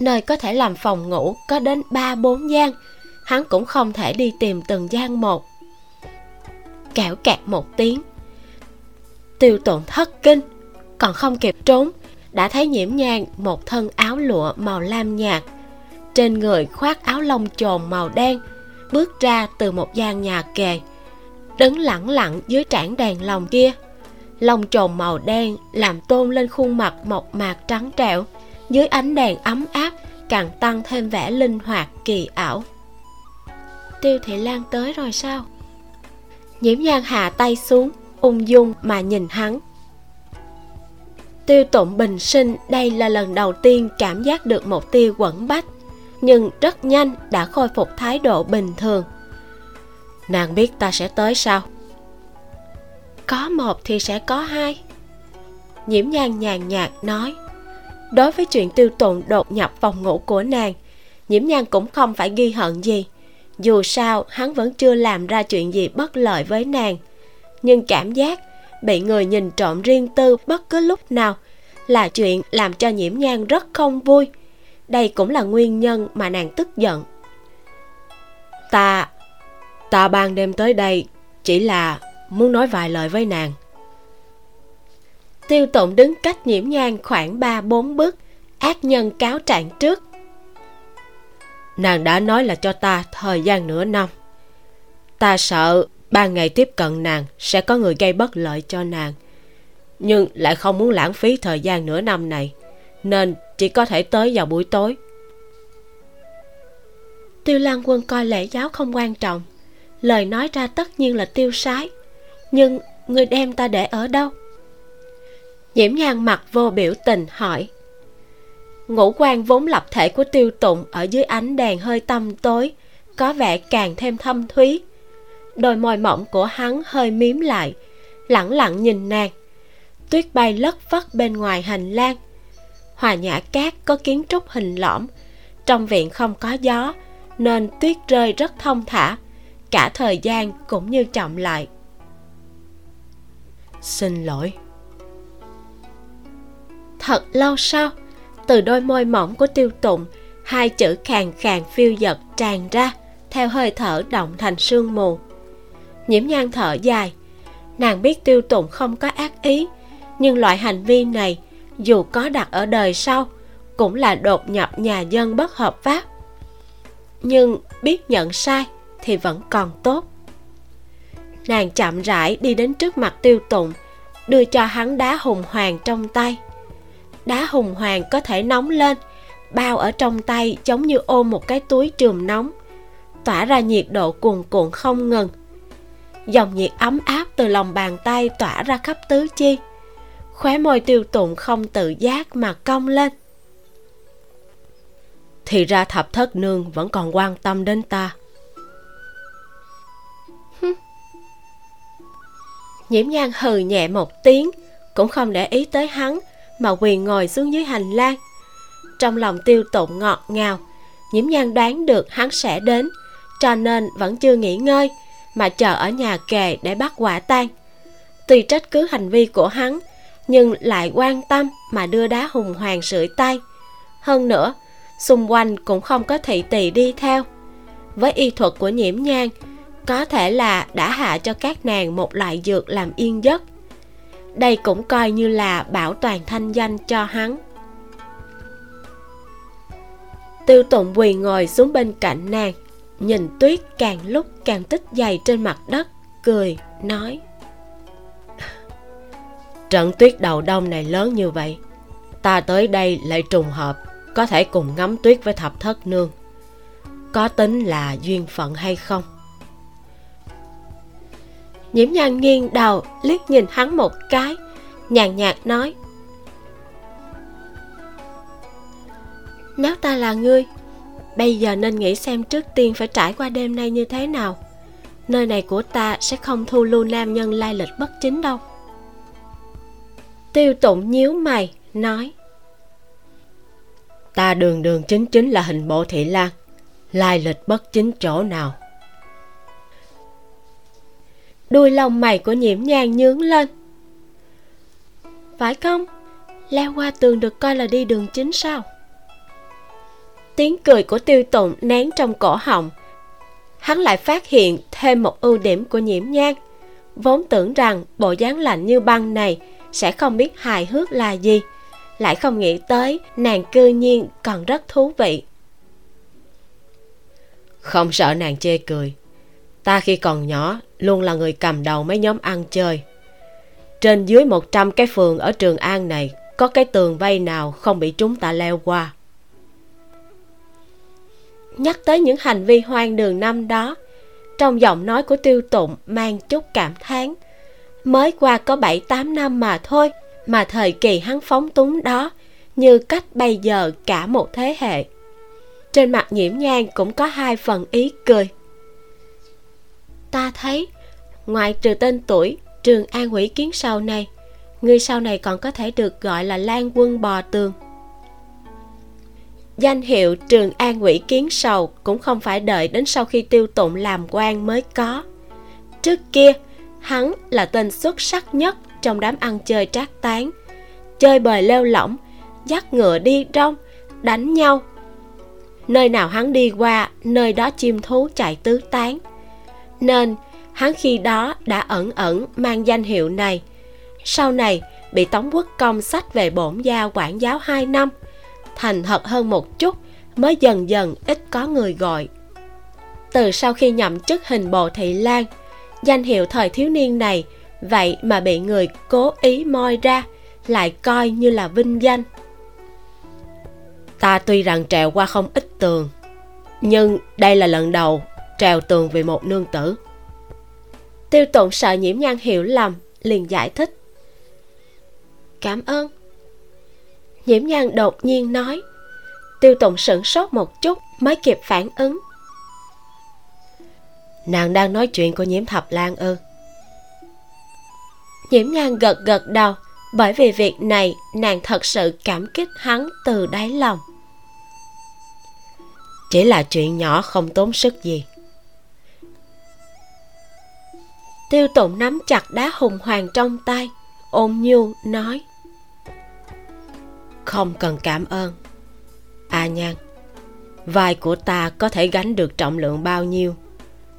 Nơi có thể làm phòng ngủ có đến ba bốn gian. Hắn cũng không thể đi tìm từng gian một. Kẻo kẹt một tiếng. Tiêu tụng thất kinh. Còn không kịp trốn, Đã thấy nhiễm nhang một thân áo lụa màu lam nhạt. Trên người khoác áo lông chồn màu đen, Bước ra từ một gian nhà kề, đứng lẳng lặng dưới trảng đèn lồng kia. Lông chồn màu đen làm tôn lên khuôn mặt mộc mạc trắng trẻo dưới ánh đèn ấm áp, càng tăng thêm vẻ linh hoạt, kỳ ảo. Tiêu thị lan tới rồi sao? Nhiễm nhan hạ tay xuống, ung dung mà nhìn hắn. Tiêu tụng bình sinh đây là lần đầu tiên cảm giác được một tia quẩn bách, nhưng rất nhanh đã khôi phục thái độ bình thường. Nàng biết ta sẽ tới sao? Có một thì sẽ có hai. Nhiễm nhan nhàn nhạt nói đối với chuyện tiêu tụng đột nhập phòng ngủ của nàng, nhiễm nhan cũng không phải ghi hận gì. Dù sao, hắn vẫn chưa làm ra chuyện gì bất lợi với nàng. Nhưng cảm giác bị người nhìn trộm riêng tư bất cứ lúc nào là chuyện làm cho nhiễm nhan rất không vui. Đây cũng là nguyên nhân mà nàng tức giận. Ta ta ban đêm tới đây chỉ là muốn nói vài lời với nàng tiêu tụng đứng cách nhiễm nhan khoảng ba, bốn bước, ác nhân cáo trạng trước. Nàng đã nói là cho ta thời gian nửa năm. Ta sợ ba ngày tiếp cận nàng sẽ có người gây bất lợi cho nàng, nhưng lại không muốn lãng phí thời gian nửa năm này, nên chỉ có thể tới vào buổi tối. Tiêu lan quân coi lễ giáo không quan trọng, lời nói ra tất nhiên là tiêu sái, nhưng người đem ta để ở đâu? Nhiễm nhan mặt vô biểu tình hỏi. Ngũ quan vốn lập thể của tiêu tụng ở dưới ánh đèn hơi tăm tối, có vẻ càng thêm thâm thúy. Đôi môi mỏng của hắn hơi miếm lại, lẳng lặng nhìn nàng. Tuyết bay lất phất bên ngoài hành lang. Hòa nhã cát có kiến trúc hình lõm, trong viện không có gió, nên tuyết rơi rất thông thả, cả thời gian cũng như chậm lại. Xin lỗi thật lâu sau. Từ đôi môi mỏng của tiêu tụng, hai chữ khàn khàn phiêu dật tràn ra, theo hơi thở động thành sương mù. Nhiễm nhan thở dài. Nàng biết tiêu tụng không có ác ý, nhưng loại hành vi này, dù có đặt ở đời sau, cũng là đột nhập nhà dân bất hợp pháp. Nhưng biết nhận sai thì vẫn còn tốt. Nàng chậm rãi đi đến trước mặt tiêu tụng, đưa cho hắn đá hùng hoàng trong tay đá hùng hoàng có thể nóng lên, bao ở trong tay giống như ôm một cái túi trường nóng. Tỏa ra nhiệt độ cuồn cuộn không ngừng. Dòng nhiệt ấm áp từ lòng bàn tay tỏa ra khắp tứ chi. Khóe môi tiêu tụng không tự giác mà cong lên. Thì ra thập thất nương vẫn còn quan tâm đến ta. Nhiễm nhan hừ nhẹ một tiếng, cũng không để ý tới hắn mà quỳ ngồi xuống dưới hành lang. Trong lòng tiêu tụng ngọt ngào, nhiễm nhan đoán được hắn sẽ đến, cho nên vẫn chưa nghỉ ngơi, mà chờ ở nhà kề để bắt quả tang. Tuy trách cứ hành vi của hắn, nhưng lại quan tâm mà đưa đá hùng hoàng sưởi tay. Hơn nữa, xung quanh cũng không có thị tỳ đi theo. Với y thuật của nhiễm nhan, có thể là đã hạ cho các nàng một loại dược làm yên giấc đây cũng coi như là bảo toàn thanh danh cho hắn. Tiêu tụng quỳ ngồi xuống bên cạnh nàng, nhìn tuyết càng lúc càng tích dày trên mặt đất, cười, nói. Trận tuyết đầu đông này lớn như vậy, ta tới đây lại trùng hợp, có thể cùng ngắm tuyết với thập thất nương. Có tính là duyên phận hay không? Nhiễm nhan nghiêng đầu, liếc nhìn hắn một cái, nhàn nhạt nói. Nếu ta là ngươi, bây giờ nên nghĩ xem trước tiên phải trải qua đêm nay như thế nào. Nơi này của ta sẽ không thu lưu nam nhân lai lịch bất chính đâu. Tiêu tụng nhíu mày, nói. Ta đường đường chính chính là hình bộ thị lan, lai lịch bất chính chỗ nào? Đuôi lông mày của nhiễm nhang nhướng lên. Phải không? Leo qua tường được coi là đi đường chính sao? Tiếng cười của tiêu tụng nén trong cổ họng. Hắn lại phát hiện thêm một ưu điểm của nhiễm nhang. Vốn tưởng rằng bộ dáng lạnh như băng này sẽ không biết hài hước là gì. Lại không nghĩ tới nàng cư nhiên còn rất thú vị. Không sợ nàng chê cười ta khi còn nhỏ, luôn là người cầm đầu mấy nhóm ăn chơi. Trên dưới 100 cái phường ở Trường An này, có cái tường vây nào không bị chúng ta leo qua? Nhắc tới những hành vi hoang đường năm đó, trong giọng nói của tiêu tụng mang chút cảm thán. Mới qua có bảy tám năm mà thôi, mà thời kỳ hắn phóng túng đó, như cách bây giờ cả một thế hệ. Trên mặt nhiễm nhang cũng có hai phần ý cười ta thấy. Ngoại trừ tên tuổi, trường an hủy kiến sau này. Người sau này còn có thể được gọi là lan quân bò tường. Danh hiệu trường an quỷ kiến sầu cũng không phải đợi đến sau khi tiêu tụng làm quan mới có. Trước kia, hắn là tên xuất sắc nhất trong đám ăn chơi trác tán. Chơi bời leo lỏng, dắt ngựa đi rong, đánh nhau. Nơi nào hắn đi qua, nơi đó chim thú chạy tứ tán nên, hắn khi đó đã ẩn ẩn mang danh hiệu này. Sau này, bị tống quốc công sách về bổn gia quản giáo hai năm, thành thật hơn một chút, mới dần dần ít có người gọi. Từ sau khi nhậm chức hình bộ thị lan, danh hiệu thời thiếu niên này, vậy mà bị người cố ý moi ra, lại coi như là vinh danh. Ta tuy rằng trèo qua không ít tường, nhưng đây là lần đầu trèo tường vì một nương tử. Tiêu tụng sợ nhiễm nhan hiểu lầm, liền giải thích. Cảm ơn. Nhiễm nhan đột nhiên nói. Tiêu tụng sửng sốt một chút, mới kịp phản ứng. Nàng đang nói chuyện của nhiễm thập lan ư. Nhiễm nhan gật gật đầu, bởi vì việc này nàng thật sự cảm kích hắn từ đáy lòng. Chỉ là chuyện nhỏ không tốn sức gì. Tiêu tụng nắm chặt đá hùng hoàng trong tay ôn nhu nói. Không cần cảm ơn a à nhan. Vai của ta có thể gánh được trọng lượng bao nhiêu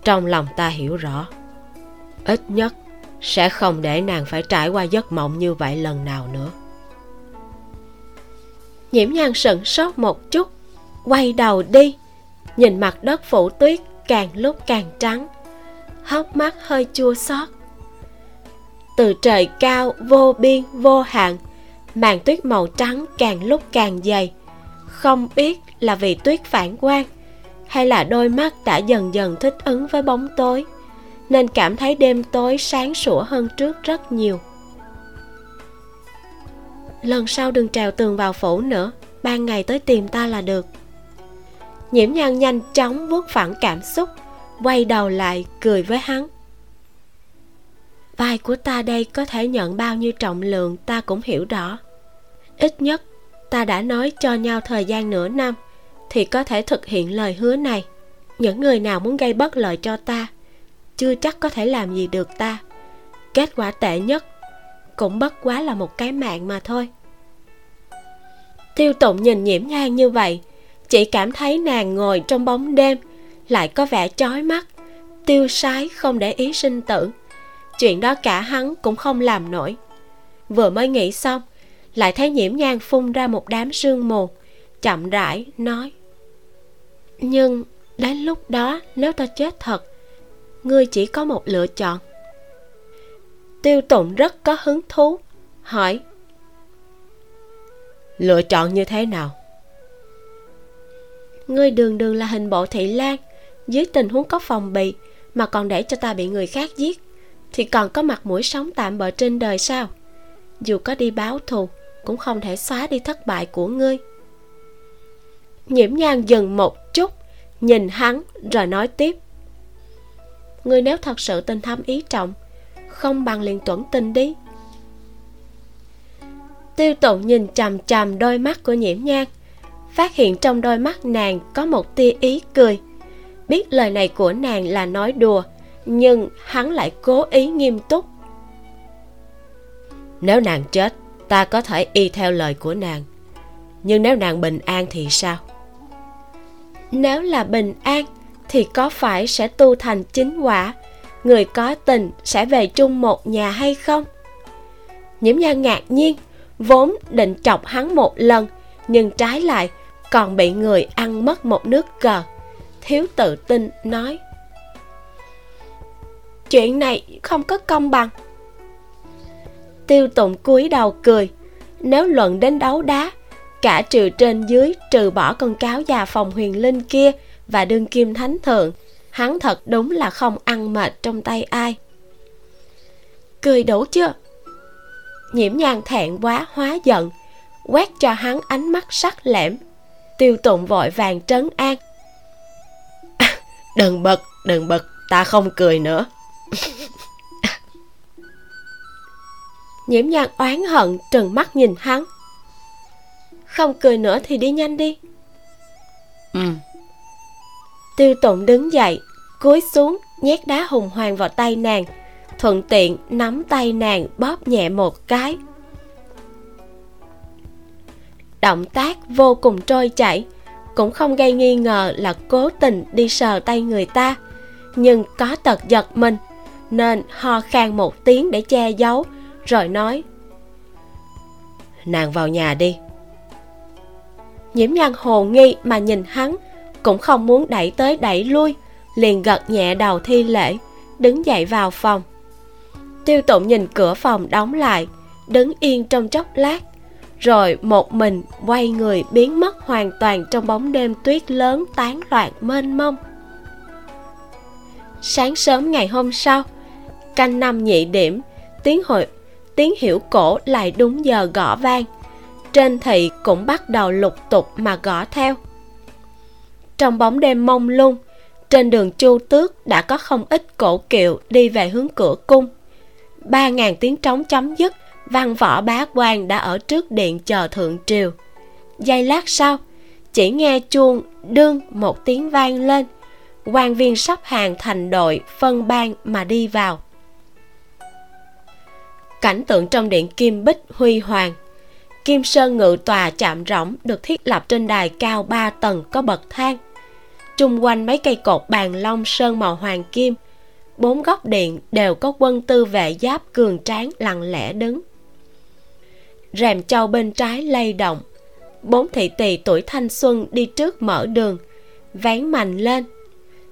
trong lòng ta hiểu rõ. Ít nhất sẽ không để nàng phải trải qua giấc mộng như vậy lần nào nữa. Nhiễm nhan sững sốt một chút quay đầu đi nhìn mặt đất phủ tuyết càng lúc càng trắng hốc mắt hơi chua xót. Từ trời cao, vô biên, vô hạn, màn tuyết màu trắng càng lúc càng dày. Không biết là vì tuyết phản quang, hay là đôi mắt đã dần dần thích ứng với bóng tối, nên cảm thấy đêm tối sáng sủa hơn trước rất nhiều. Lần sau đừng trèo tường vào phủ nữa, ban ngày tới tìm ta là được. Nhiễm nhan nhanh chóng vuốt phẳng cảm xúc quay đầu lại cười với hắn. Vai của ta đây có thể nhận bao nhiêu trọng lượng ta cũng hiểu rõ. Ít nhất, ta đã nói cho nhau thời gian nửa năm thì có thể thực hiện lời hứa này. Những người nào muốn gây bất lợi cho ta, chưa chắc có thể làm gì được ta. Kết quả tệ nhất cũng bất quá là một cái mạng mà thôi. Tiêu tụng nhìn nhiễm nhan như vậy, chỉ cảm thấy nàng ngồi trong bóng đêm lại có vẻ chói mắt, tiêu sái không để ý sinh tử. Chuyện đó cả hắn cũng không làm nổi. Vừa mới nghĩ xong, lại thấy nhiễm nhang phun ra một đám sương mù, chậm rãi nói, nhưng đến lúc đó nếu ta chết thật, ngươi chỉ có một lựa chọn. Tiêu tụng rất có hứng thú, hỏi, lựa chọn như thế nào? Ngươi đường đường là hình bộ thị lan dưới tình huống có phòng bị mà còn để cho ta bị người khác giết, thì còn có mặt mũi sống tạm bợ trên đời sao? Dù có đi báo thù, cũng không thể xóa đi thất bại của ngươi. Nhiễm nhan dừng một chút, nhìn hắn rồi nói tiếp. Ngươi nếu thật sự tình thâm ý trọng, không bằng liền tuẩn tình đi. Tiêu tụng nhìn chằm chằm đôi mắt của nhiễm nhan phát hiện trong đôi mắt nàng có một tia ý cười biết lời này của nàng là nói đùa, nhưng hắn lại cố ý nghiêm túc. Nếu nàng chết, ta có thể y theo lời của nàng, nhưng nếu nàng bình an thì sao? Nếu là bình an, thì có phải sẽ tu thành chính quả? Người có tình sẽ về chung một nhà hay không? Nhiễm nhan ngạc nhiên, vốn định chọc hắn một lần, nhưng trái lại còn bị người ăn mất một nước cờ thiếu tự tin nói. Chuyện này không có công bằng. Tiêu tụng cúi đầu cười. Nếu luận đến đấu đá, cả trừ trên dưới trừ bỏ con cáo già phòng huyền linh kia và đương kim thánh thượng, hắn thật đúng là không ăn mệt trong tay ai. Cười đủ chưa? Nhiễm nhang thẹn quá, hóa giận, quét cho hắn ánh mắt sắc lẻm. Tiêu tụng vội vàng trấn an đừng bực đừng bực ta không cười nữa. Nhiễm nhan oán hận trừng mắt nhìn hắn. Không cười nữa thì đi nhanh đi. Ừ. Tiêu tụng đứng dậy cúi xuống nhét đá hùng hoàng vào tay nàng. Thuận tiện nắm tay nàng bóp nhẹ một cái. Động tác vô cùng trôi chảy cũng không gây nghi ngờ là cố tình đi sờ tay người ta. Nhưng có tật giật mình, nên ho khan một tiếng để che giấu, rồi nói, nàng vào nhà đi. Nhiễm nhan hồ nghi mà nhìn hắn, cũng không muốn đẩy tới đẩy lui, liền gật nhẹ đầu thi lễ, đứng dậy vào phòng. Tiêu tụng nhìn cửa phòng đóng lại, đứng yên trong chốc lát rồi một mình quay người biến mất hoàn toàn trong bóng đêm tuyết lớn tán loạn mênh mông. Sáng sớm ngày hôm sau, canh năm nhị điểm, tiếng hội, tiếng hiểu cổ lại đúng giờ gõ vang. Trên thị cũng bắt đầu lục tục mà gõ theo. Trong bóng đêm mông lung, trên đường chu tước đã có không ít cổ kiệu đi về hướng cửa cung. Ba ngàn tiếng trống chấm dứt văn võ bá quan đã ở trước điện chờ thượng triều. Giây lát sau, chỉ nghe chuông đương một tiếng vang lên. Quan viên sắp hàng thành đội phân ban mà đi vào. Cảnh tượng trong điện kim bích huy hoàng. Kim sơn ngự tòa chạm rỗng được thiết lập trên đài cao ba tầng có bậc thang. Trung quanh mấy cây cột bàn long sơn màu hoàng kim, bốn góc điện đều có quân tư vệ giáp cường tráng lặng lẽ đứng rèm châu bên trái lay động. Bốn thị tỳ tuổi thanh xuân đi trước mở đường, vén mạnh lên.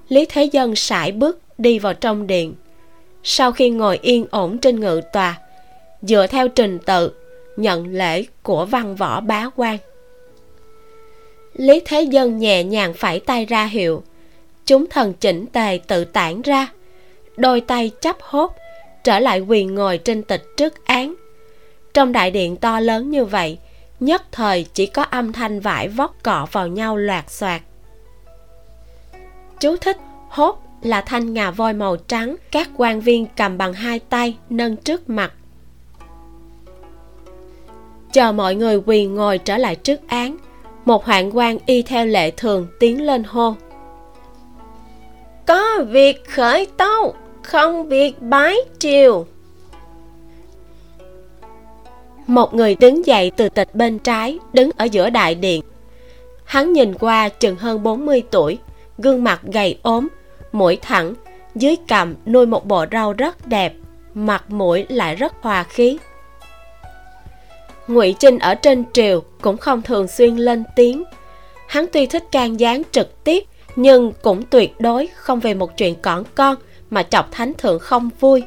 Lý thế dân sải bước đi vào trong điện. Sau khi ngồi yên ổn trên ngự tòa, dựa theo trình tự, nhận lễ của văn võ bá quan. Lý thế dân nhẹ nhàng phải tay ra hiệu. Chúng thần chỉnh tề tự tản ra, đôi tay chấp hốt, trở lại quỳ ngồi trên tịch trước án trong đại điện to lớn như vậy, nhất thời chỉ có âm thanh vải vót cọ vào nhau loạt xoạt. Chú thích, hốt là thanh ngà voi màu trắng, các quan viên cầm bằng hai tay, nâng trước mặt. Chờ mọi người quỳ ngồi trở lại trước án, một hoạn quan y theo lệ thường tiến lên hô. Có việc khởi tâu không việc bái triều một người đứng dậy từ tịch bên trái, đứng ở giữa đại điện. Hắn nhìn qua chừng hơn 40 tuổi, gương mặt gầy ốm, mũi thẳng, dưới cằm nuôi một bộ rau rất đẹp, mặt mũi lại rất hòa khí. Ngụy trinh ở trên triều cũng không thường xuyên lên tiếng. Hắn tuy thích can gián trực tiếp, nhưng cũng tuyệt đối không về một chuyện cỏn con mà chọc thánh thượng không vui.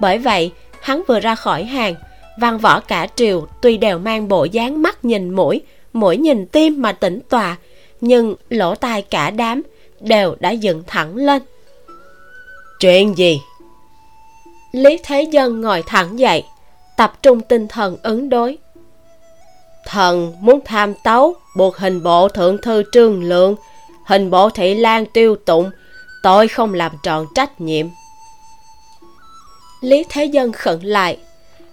Bởi vậy, hắn vừa ra khỏi hàng văn võ cả triều, tuy đều mang bộ dáng mắt nhìn mũi mũi nhìn tim mà tỉnh tòa, nhưng lỗ tai cả đám đều đã dựng thẳng lên. Chuyện gì? Lý thế dân ngồi thẳng dậy, tập trung tinh thần ứng đối. Thần muốn tham tấu, buộc hình bộ thượng thư trương lượng, hình bộ thị lan tiêu tụng, tôi không làm tròn trách nhiệm. Lý thế dân khẩn lại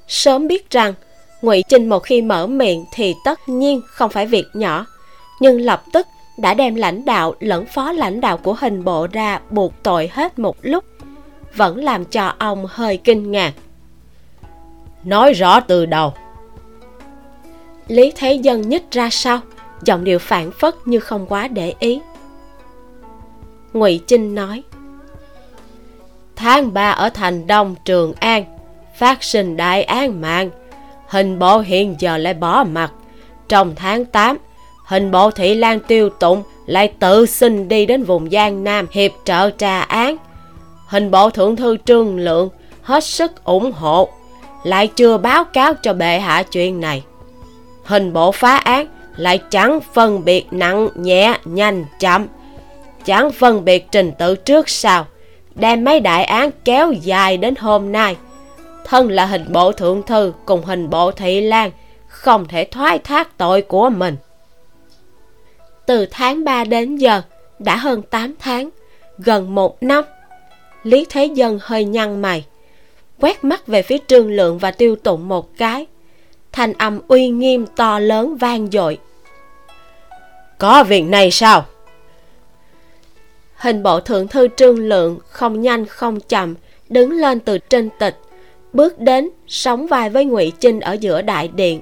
sớm biết rằng ngụy trinh một khi mở miệng thì tất nhiên không phải việc nhỏ nhưng lập tức đã đem lãnh đạo lẫn phó lãnh đạo của hình bộ ra buộc tội hết một lúc vẫn làm cho ông hơi kinh ngạc. Nói rõ từ đầu. Lý thế dân nhích ra sau giọng điệu phản phất như không quá để ý. Ngụy trinh nói tháng ba ở thành đông trường an phát sinh đại án mạng. Hình bộ hiện giờ lại bỏ mặt. Trong tháng 8 hình bộ thị lan tiêu tụng lại tự xin đi đến vùng giang nam hiệp trợ trà án. Hình bộ thượng thư trương lượng hết sức ủng hộ, lại chưa báo cáo cho bệ hạ chuyện này. Hình bộ phá án lại chẳng phân biệt nặng, nhẹ, nhanh, chậm. Chẳng phân biệt trình tự trước sau, đem mấy đại án kéo dài đến hôm nay thân là hình bộ thượng thư cùng hình bộ thị lan, không thể thoái thác tội của mình. Từ tháng 3 đến giờ, đã hơn 8 tháng, gần một năm, lý thế dân hơi nhăn mày, quét mắt về phía trương lượng và tiêu tụng một cái. Thanh âm uy nghiêm to lớn vang dội. Có việc này sao? Hình bộ thượng thư trương lượng không nhanh không chậm, đứng lên từ trên tịch bước đến sóng vai với ngụy chinh ở giữa đại điện.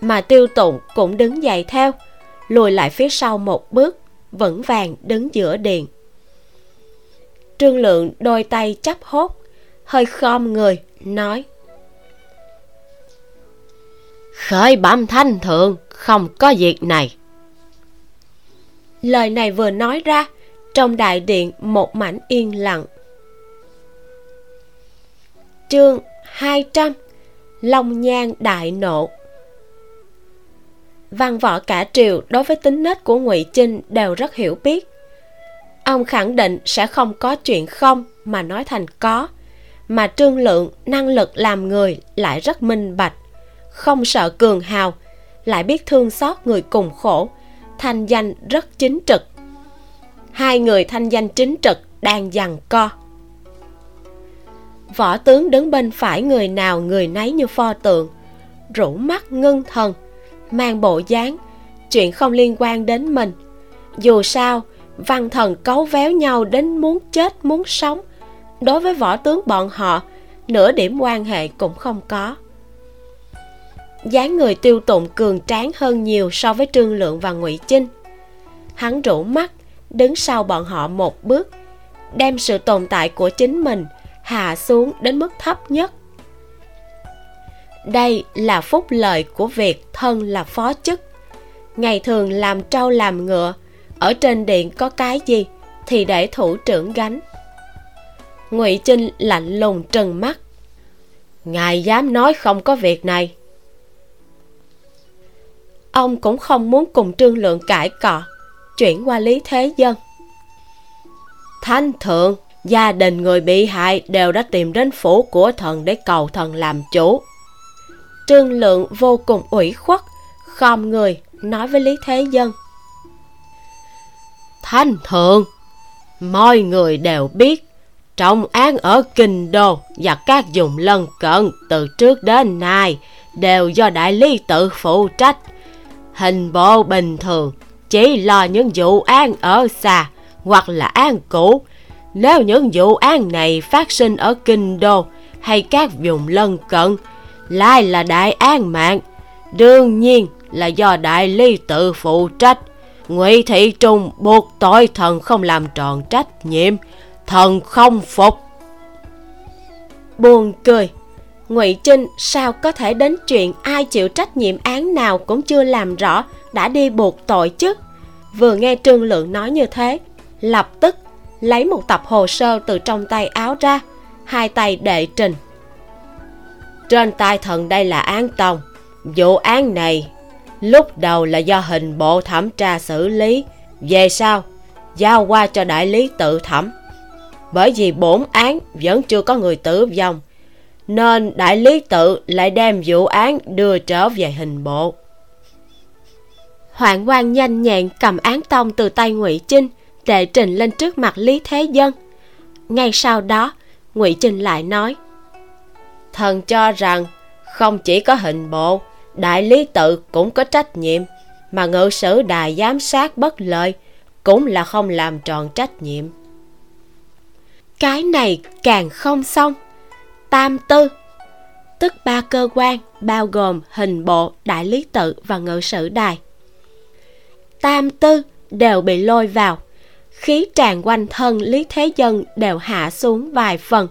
Mà tiêu tụng cũng đứng dậy theo lùi lại phía sau một bước vững vàng đứng giữa điện. Trương lượng đôi tay chắp hốt hơi khom người nói khởi bẩm thanh thượng không có việc này. Lời này vừa nói ra trong đại điện một mảnh yên lặng. Chương 200 Long Nhan Đại Nộ. Văn võ cả triều đối với tính nết của ngụy Trinh đều rất hiểu biết. Ông khẳng định sẽ không có chuyện không mà nói thành có, Mà trương lượng năng lực làm người lại rất minh bạch, Không sợ cường hào, Lại biết thương xót người cùng khổ, Thanh danh rất chính trực. Hai người thanh danh chính trực đang giằng co võ tướng đứng bên phải người nào người nấy như pho tượng. Rủ mắt ngưng thần, mang bộ dáng, chuyện không liên quan đến mình. Dù sao, văn thần cấu véo nhau đến muốn chết, muốn sống. Đối với võ tướng bọn họ, nửa điểm quan hệ cũng không có. Dáng người tiêu tụng cường tráng hơn nhiều so với trương lượng và ngụy chinh. Hắn rủ mắt, đứng sau bọn họ một bước, đem sự tồn tại của chính mình hạ xuống đến mức thấp nhất. Đây là phúc lợi của việc thân là phó chức. Ngày thường làm trâu làm ngựa, ở trên điện có cái gì thì để thủ trưởng gánh. Ngụy trinh lạnh lùng trừng mắt. Ngài dám nói không có việc này. Ông cũng không muốn cùng trương lượng cãi cọ, chuyển qua lý thế dân. Thánh thượng gia đình người bị hại đều đã tìm đến phủ của thần để cầu thần làm chủ. Trương lượng vô cùng ủy khuất, khom người, nói với lý thế dân. Thanh thượng mọi người đều biết, trọng án ở kinh đô và các vùng lân cận từ trước đến nay đều do đại lý tự phụ trách. Hình bộ bình thường chỉ lo những vụ án ở xa hoặc là án cũ nếu những vụ án này phát sinh ở kinh đô hay các vùng lân cận, lại là đại án mạng, đương nhiên là do đại ly tự phụ trách. Ngụy Thị Trung buộc tội thần không làm tròn trách nhiệm, thần không phục. Buồn cười, Ngụy Trinh sao có thể đến chuyện ai chịu trách nhiệm án nào cũng chưa làm rõ đã đi buộc tội chứ? Vừa nghe Trương Lượng nói như thế, lập tức lấy một tập hồ sơ từ trong tay áo ra, hai tay đệ trình. Trên tay thần đây là án tông vụ án này, lúc đầu là do hình bộ thẩm tra xử lý. Về sau, giao qua cho đại lý tự thẩm. Bởi vì bổn án vẫn chưa có người tử vong, nên đại lý tự lại đem vụ án đưa trở về hình bộ. Hoạn quan nhanh nhẹn cầm án tông từ tay ngụy chinh đệ trình lên trước mặt lý thế dân. Ngay sau đó ngụy trình lại nói thần cho rằng không chỉ có hình bộ đại lý tự cũng có trách nhiệm mà ngự sử đài giám sát bất lợi cũng là không làm tròn trách nhiệm. Cái này càng không xong. Tam tư tức ba cơ quan bao gồm hình bộ đại lý tự và ngự sử đài. Tam tư đều bị lôi vào khí tràn quanh thân lý thế dân đều hạ xuống vài phần.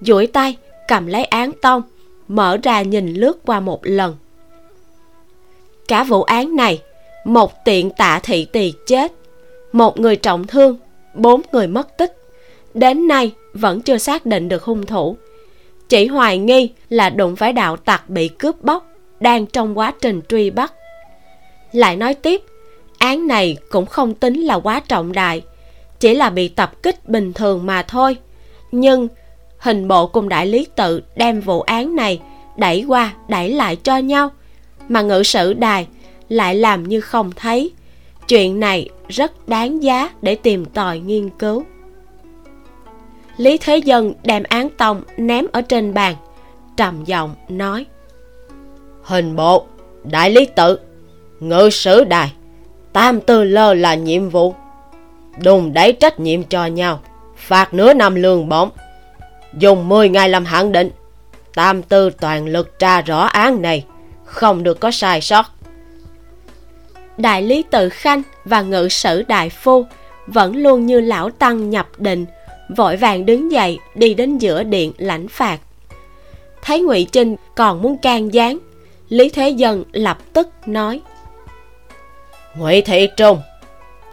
Duỗi tay, cầm lấy án tông, mở ra nhìn lướt qua một lần. Cả vụ án này, một tiện tạ thị tỳ chết, một người trọng thương, bốn người mất tích. Đến nay vẫn chưa xác định được hung thủ. Chỉ hoài nghi là đụng phải đạo tặc bị cướp bóc, đang trong quá trình truy bắt. Lại nói tiếp, án này cũng không tính là quá trọng đại chỉ là bị tập kích bình thường mà thôi. Nhưng, hình bộ cùng đại lý tự đem vụ án này đẩy qua, đẩy lại cho nhau. Mà ngự sử đài lại làm như không thấy. Chuyện này rất đáng giá để tìm tòi nghiên cứu. Lý thế dân đem án tông ném ở trên bàn, trầm giọng nói. Hình bộ, đại lý tự, ngự sử đài, tam tư lơ là nhiệm vụ đùng đẩy trách nhiệm cho nhau. Phạt nửa năm lương bổng. Dùng 10 ngày làm hạn định. Tam tư toàn lực tra rõ án này. Không được có sai sót. Đại lý tự khanh và ngự sử đại phu vẫn luôn như lão tăng nhập định vội vàng đứng dậy đi đến giữa điện lãnh phạt. Thấy ngụy trinh còn muốn can gián lý thế dân lập tức nói ngụy thị trung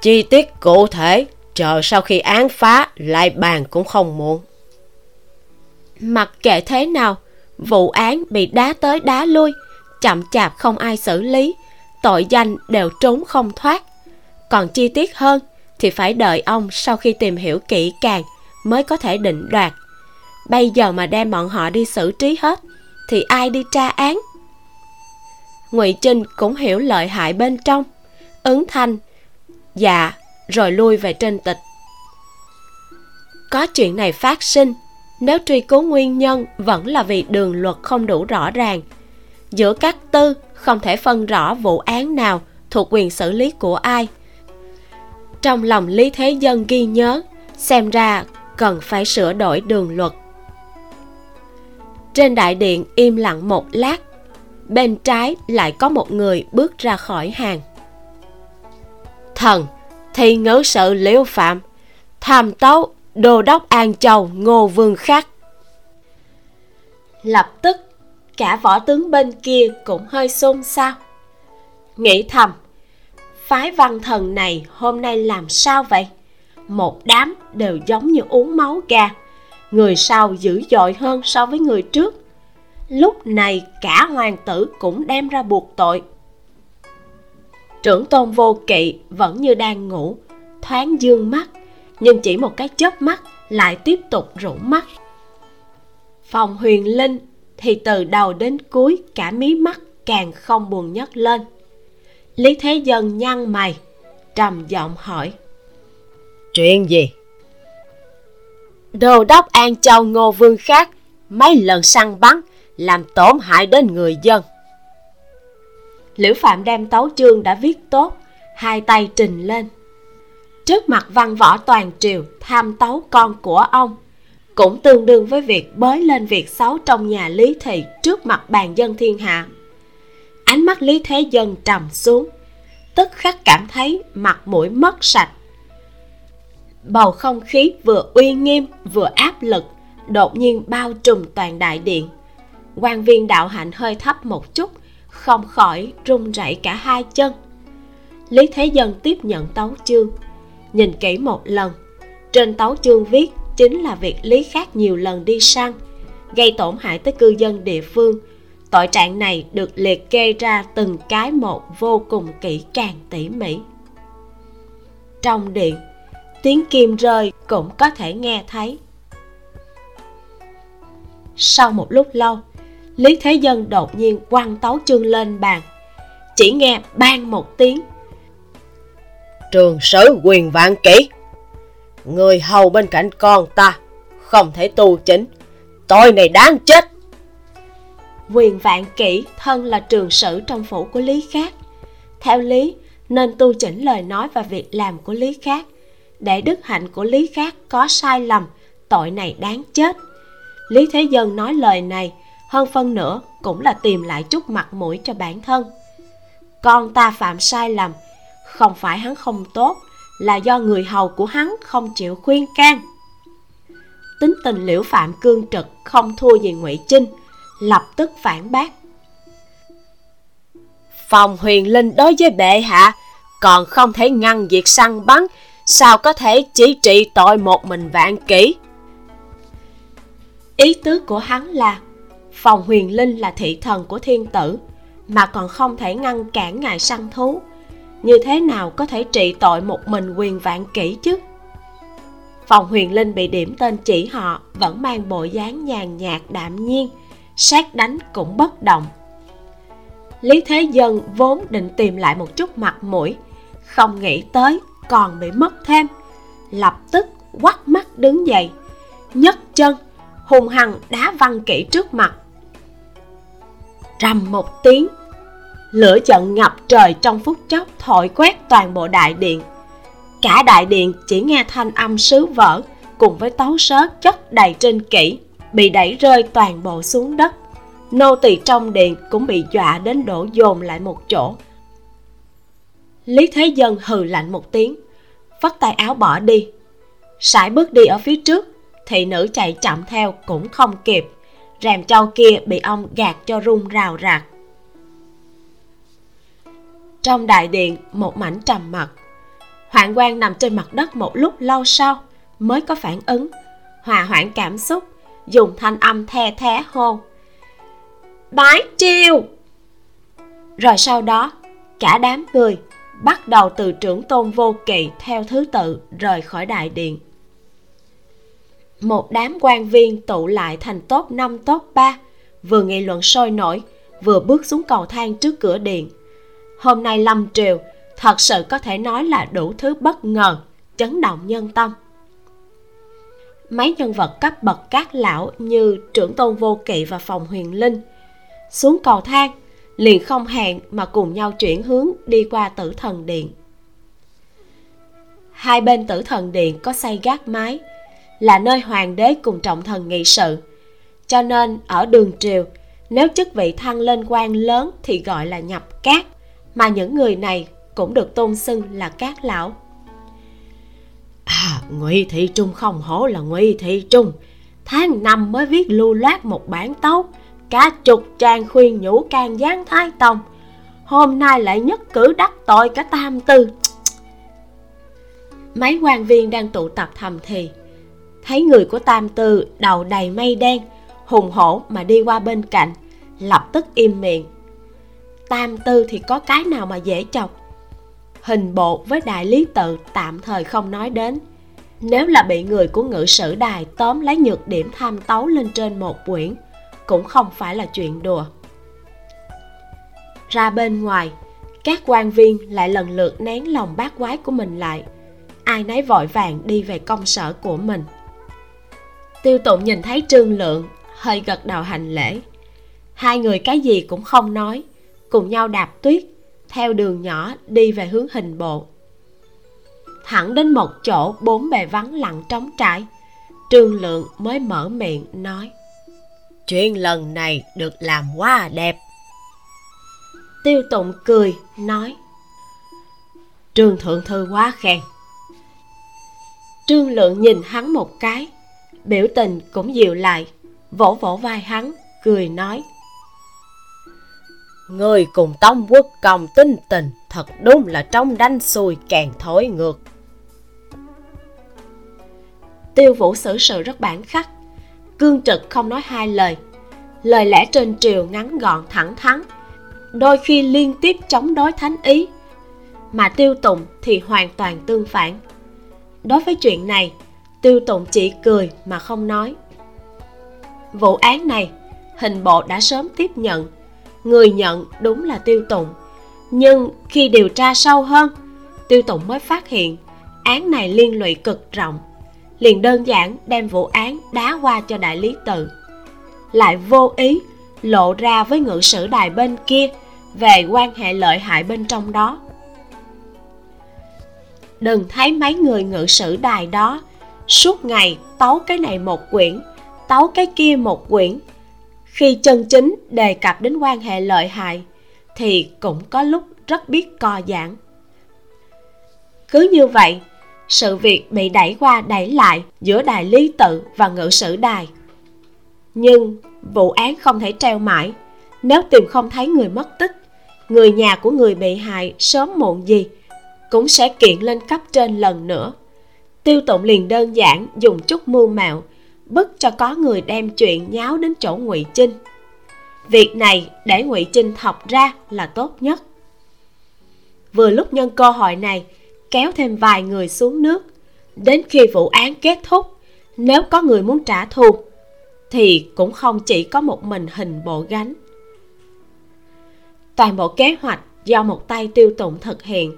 chi tiết cụ thể, chờ sau khi án phá lại bàn cũng không muộn. Mặc kệ thế nào, vụ án bị đá tới đá lui, chậm chạp không ai xử lý, tội danh đều trốn không thoát. Còn chi tiết hơn thì phải đợi ông sau khi tìm hiểu kỹ càng mới có thể định đoạt. Bây giờ mà đem bọn họ đi xử trí hết thì ai đi tra án? Ngụy trinh cũng hiểu lợi hại bên trong, ứng thanh dạ rồi lui về trên tịch. Có chuyện này phát sinh, nếu truy cứu nguyên nhân vẫn là vì đường luật không đủ rõ ràng, giữa các tư không thể phân rõ vụ án nào thuộc quyền xử lý của ai. Trong lòng lý thế dân ghi nhớ, xem ra cần phải sửa đổi đường luật. Trên đại điện im lặng một lát, bên trái lại có một người bước ra khỏi hàng thần thi ngữ sự liễu phạm. Tham tấu, đô đốc an châu, ngô vương khắc. Lập tức, cả võ tướng bên kia cũng hơi xôn xao. Nghĩ thầm, phái văn thần này hôm nay làm sao vậy? Một đám đều giống như uống máu gà, người sau dữ dội hơn so với người trước. Lúc này cả hoàng tử cũng đem ra buộc tội trưởng tôn vô kỵ vẫn như đang ngủ. Thoáng dương mắt nhưng chỉ một cái chớp mắt lại tiếp tục rủ mắt. Phòng huyền linh thì từ đầu đến cuối cả mí mắt càng không buồn nhấc lên. Lý thế dân nhăn mày trầm giọng hỏi. Chuyện gì? Đô đốc an châu ngô vương khác mấy lần săn bắn làm tổn hại đến người dân liễu phạm đem tấu chương đã viết tốt, hai tay trình lên. Trước mặt văn võ toàn triều tham tấu con của ông, cũng tương đương với việc bới lên việc xấu trong nhà lý thị trước mặt bàn dân thiên hạ. Ánh mắt lý thế dân trầm xuống, tức khắc cảm thấy mặt mũi mất sạch. Bầu không khí vừa uy nghiêm vừa áp lực đột nhiên bao trùm toàn đại điện. Quan viên đạo hạnh hơi thấp một chút không khỏi run rẩy cả hai chân. Lý thế dân tiếp nhận tấu chương, nhìn kỹ một lần. Trên tấu chương viết, chính là việc lý khác nhiều lần đi săn, gây tổn hại tới cư dân địa phương. Tội trạng này được liệt kê ra từng cái một vô cùng kỹ càng tỉ mỉ. Trong điện, tiếng kim rơi cũng có thể nghe thấy. Sau một lúc lâu lý thế dân đột nhiên quăng tấu chương lên bàn. Chỉ nghe ban một tiếng. Trường sử quyền vạn kỹ người hầu bên cạnh con ta không thể tu chính tội này đáng chết. Quyền vạn kỹ thân là trường sử trong phủ của lý khác. Theo lý nên tu chỉnh lời nói và việc làm của lý khác. Để đức hạnh của lý khác có sai lầm tội này đáng chết. Lý thế dân nói lời này hơn phân nữa cũng là tìm lại chút mặt mũi cho bản thân. Con ta phạm sai lầm, không phải hắn không tốt, là do người hầu của hắn không chịu khuyên can. Tính tình liễu phạm cương trực không thua gì ngụy chinh, lập tức phản bác. Phòng huyền linh đối với bệ hạ, còn không thể ngăn việc săn bắn, sao có thể chỉ trị tội một mình vạn kỹ ý tứ của hắn là phòng huyền linh là thị thần của thiên tử, mà còn không thể ngăn cản ngài săn thú. Như thế nào có thể trị tội một mình quyền vạn kỹ chứ? Phòng huyền linh bị điểm tên chỉ họ vẫn mang bộ dáng nhàn nhạt đạm nhiên, sát đánh cũng bất động lý thế dân vốn định tìm lại một chút mặt mũi, không nghĩ tới còn bị mất thêm. Lập tức quắt mắt đứng dậy, nhấc chân, hùng hằng đá văn kỹ trước mặt rầm một tiếng. Lửa giận ngập trời trong phút chốc thổi quét toàn bộ đại điện. Cả đại điện chỉ nghe thanh âm sứ vỡ cùng với tấu sớt chất đầy trên kỹ bị đẩy rơi toàn bộ xuống đất. Nô tỳ trong điện cũng bị dọa đến đổ dồn lại một chỗ. Lý thế dân hừ lạnh một tiếng vắt tay áo bỏ đi. Sải bước đi ở phía trước, thị nữ chạy chậm theo cũng không kịp rèm trâu kia bị ông gạt cho rung rào rạc. Trong đại điện, một mảnh trầm mặc. Hoạn quan nằm trên mặt đất một lúc lâu sau mới có phản ứng. Hòa hoãn cảm xúc, dùng thanh âm the thé hô. Bái triều! Rồi sau đó, cả đám người bắt đầu từ trưởng tôn vô kỵ theo thứ tự rời khỏi đại điện một đám quan viên tụ lại thành top 5 top 3 vừa nghị luận sôi nổi, vừa bước xuống cầu thang trước cửa điện. Hôm nay lâm triều, thật sự có thể nói là đủ thứ bất ngờ, chấn động nhân tâm. Mấy nhân vật cấp bậc các lão như trưởng tôn vô kỵ và phòng huyền linh xuống cầu thang, liền không hẹn mà cùng nhau chuyển hướng đi qua tử thần điện. Hai bên tử thần điện có xây gác mái là nơi hoàng đế cùng trọng thần nghị sự. Cho nên ở đường triều nếu chức vị thăng lên quan lớn thì gọi là nhập cát mà những người này cũng được tôn xưng là cát lão. À ngụy thị trung không hổ là ngụy thị trung. Tháng năm mới viết lưu loát một bản tấu cả chục trang khuyên nhủ can gián thái tông. Hôm nay lại nhất cử đắc tội cả tam tư. Mấy quan viên đang tụ tập thầm thì thấy người của tam tư đầu đầy mây đen, hùng hổ mà đi qua bên cạnh, lập tức im miệng. Tam tư thì có cái nào mà dễ chọc? Hình bộ với đại lý tự tạm thời không nói đến. Nếu là bị người của ngự sử đài tóm lấy nhược điểm tham tấu lên trên một quyển, cũng không phải là chuyện đùa. Ra bên ngoài, các quan viên lại lần lượt nén lòng bát quái của mình lại. Ai nấy vội vàng đi về công sở của mình tiêu tụng nhìn thấy trương lượng, hơi gật đầu hành lễ. Hai người cái gì cũng không nói, cùng nhau đạp tuyết, theo đường nhỏ đi về hướng hình bộ. Thẳng đến một chỗ bốn bề vắng lặng trống trải, trương lượng mới mở miệng nói chuyện lần này được làm quá đẹp. Tiêu tụng cười, nói, trương thượng thư quá khen. Trương lượng nhìn hắn một cái biểu tình cũng dịu lại. Vỗ vỗ vai hắn cười nói. Người cùng tông quốc công tinh tình thật đúng là trong đanh xuôi càng thối ngược. Tiêu vũ xử sự rất bản khắc. Cương trực không nói hai lời. Lời lẽ trên triều ngắn gọn thẳng thắn đôi khi liên tiếp chống đối thánh ý. Mà tiêu tụng thì hoàn toàn tương phản. Đối với chuyện này tiêu tụng chỉ cười mà không nói. Vụ án này, hình bộ đã sớm tiếp nhận. Người nhận đúng là tiêu tụng nhưng khi điều tra sâu hơn tiêu tụng mới phát hiện án này liên lụy cực rộng. Liền đơn giản đem vụ án đá qua cho đại lý tự. Lại vô ý lộ ra với ngự sử đài bên kia về quan hệ lợi hại bên trong đó. Đừng thấy mấy người ngự sử đài đó suốt ngày tấu cái này một quyển, tấu cái kia một quyển. Khi chân chính đề cập đến quan hệ lợi hại, thì cũng có lúc rất biết co giãn. Cứ như vậy, sự việc bị đẩy qua đẩy lại giữa đài lý tự và ngự sử đài. Nhưng vụ án không thể treo mãi. Nếu tìm không thấy người mất tích, người nhà của người bị hại sớm muộn gì cũng sẽ kiện lên cấp trên lần nữa tiêu tụng liền đơn giản dùng chút mưu mạo, bức cho có người đem chuyện nháo đến chỗ ngụy trinh việc này để ngụy trinh học ra là tốt nhất. Vừa lúc nhân cơ hội này, kéo thêm vài người xuống nước. Đến khi vụ án kết thúc, nếu có người muốn trả thù, thì cũng không chỉ có một mình hình bộ gánh. Toàn bộ kế hoạch do một tay tiêu tụng thực hiện,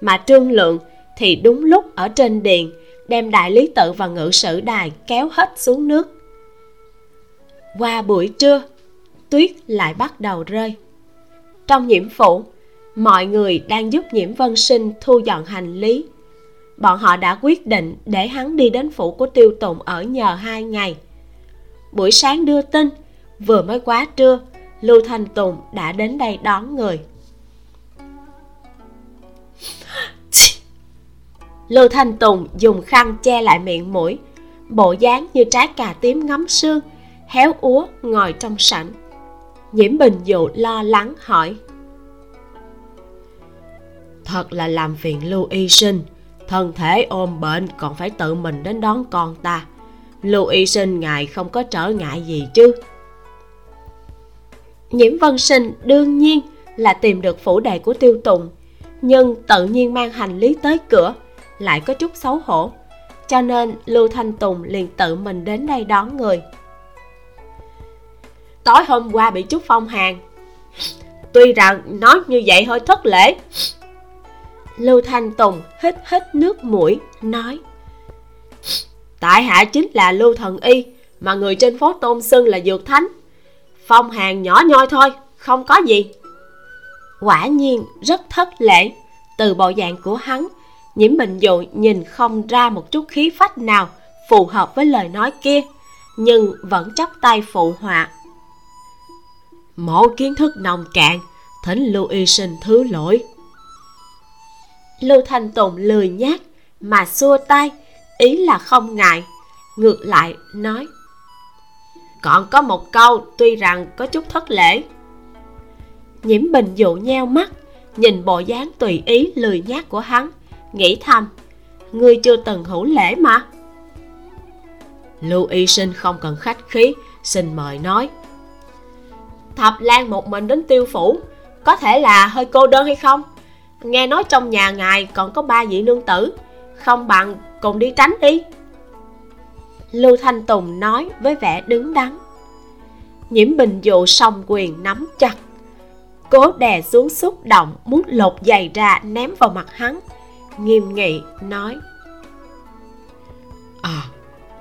mà trương lượng thì đúng lúc ở trên điện, đem đại lý tự và ngự sử đài kéo hết xuống nước. Qua buổi trưa, tuyết lại bắt đầu rơi. Trong nhiễm phủ, mọi người đang giúp nhiễm vân sinh thu dọn hành lý. Bọn họ đã quyết định để hắn đi đến phủ của tiêu tùng ở nhờ hai ngày. Buổi sáng đưa tin, vừa mới quá trưa, lưu thanh tùng đã đến đây đón người. Lưu thanh tùng dùng khăn che lại miệng mũi, bộ dáng như trái cà tím ngấm sương, héo úa ngồi trong sảnh. Nhiễm bình dụ lo lắng hỏi, thật là làm phiền lưu y sinh, thân thể ôm bệnh còn phải tự mình đến đón con ta. Lưu y sinh ngài không có trở ngại gì chứ? Nhiễm vân sinh đương nhiên là tìm được phủ đệ của tiêu tùng, nhưng tự nhiên mang hành lý tới cửa lại có chút xấu hổ. Cho nên lưu thanh tùng liền tự mình đến đây đón người. Tối hôm qua bị chút phong hàn tuy rằng nói như vậy hơi thất lễ. Lưu thanh tùng hít hít nước mũi, nói, tại hạ chính là lưu thần y, mà người trên phố tôn xưng là dược thánh. Phong hàn nhỏ nhoi thôi, không có gì. Quả nhiên rất thất lễ. Từ bộ dạng của hắn nhiễm bình dụ nhìn không ra một chút khí phách nào phù hợp với lời nói kia, nhưng vẫn chắp tay phụ họa. Mẫu kiến thức nông cạn, thỉnh lưu y sinh thứ lỗi. Lưu thanh tùng lười nhác mà xua tay, ý là không ngại, ngược lại nói. Còn có một câu tuy rằng có chút thất lễ. Nhiễm bình dụ nheo mắt, nhìn bộ dáng tùy ý lười nhác của hắn nghĩ thầm ngươi chưa từng hữu lễ mà. Lưu y sinh không cần khách khí xin mời nói. Thập lan một mình đến tiêu phủ có thể là hơi cô đơn hay không? Nghe nói trong nhà ngài còn có ba vị nương tử không bằng cùng đi tránh đi. Lưu thanh tùng nói với vẻ đứng đắn. Nhiễm bình dụ song quyền nắm chặt. Cố đè xuống xúc động muốn lột giày ra ném vào mặt hắn nghiêm nghị, nói. À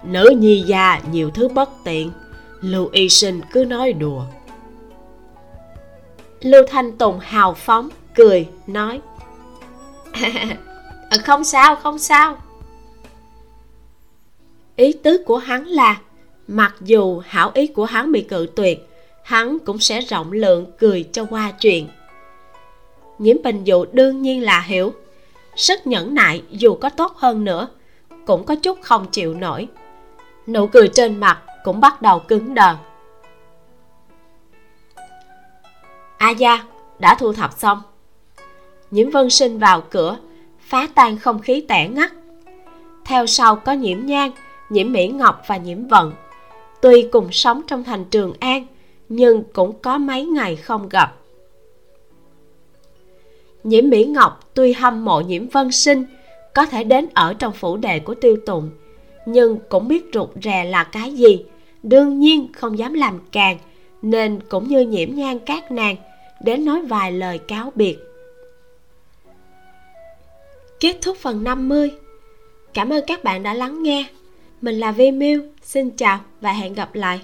nữ nhi gia nhiều thứ bất tiện, lưu y sinh cứ nói đùa. Lưu thanh tùng hào phóng, cười, nói. Ừ, không sao không sao. Ý tứ của hắn là, mặc dù hảo ý của hắn bị cự tuyệt, hắn cũng sẽ rộng lượng cười cho qua chuyện. Nhiễm bình dụ đương nhiên là hiểu sức nhẫn nại dù có tốt hơn nữa, cũng có chút không chịu nổi. Nụ cười trên mặt cũng bắt đầu cứng đờ. A gia, đã thu thập xong. Nhiễm vân sinh vào cửa, phá tan không khí tẻ ngắt. Theo sau có nhiễm nhang nhiễm mỹ ngọc và nhiễm vận. Tuy cùng sống trong thành trường an, nhưng cũng có mấy ngày không gặp nhiễm mỹ ngọc tuy hâm mộ nhiễm vân sinh, có thể đến ở trong phủ đệ của tiêu tùng, nhưng cũng biết rụt rè là cái gì. Đương nhiên không dám làm càng, nên cũng như nhiễm nhan các nàng, đến nói vài lời cáo biệt. Kết thúc phần 50 cảm ơn các bạn đã lắng nghe. Mình là vi miu, xin chào và hẹn gặp lại.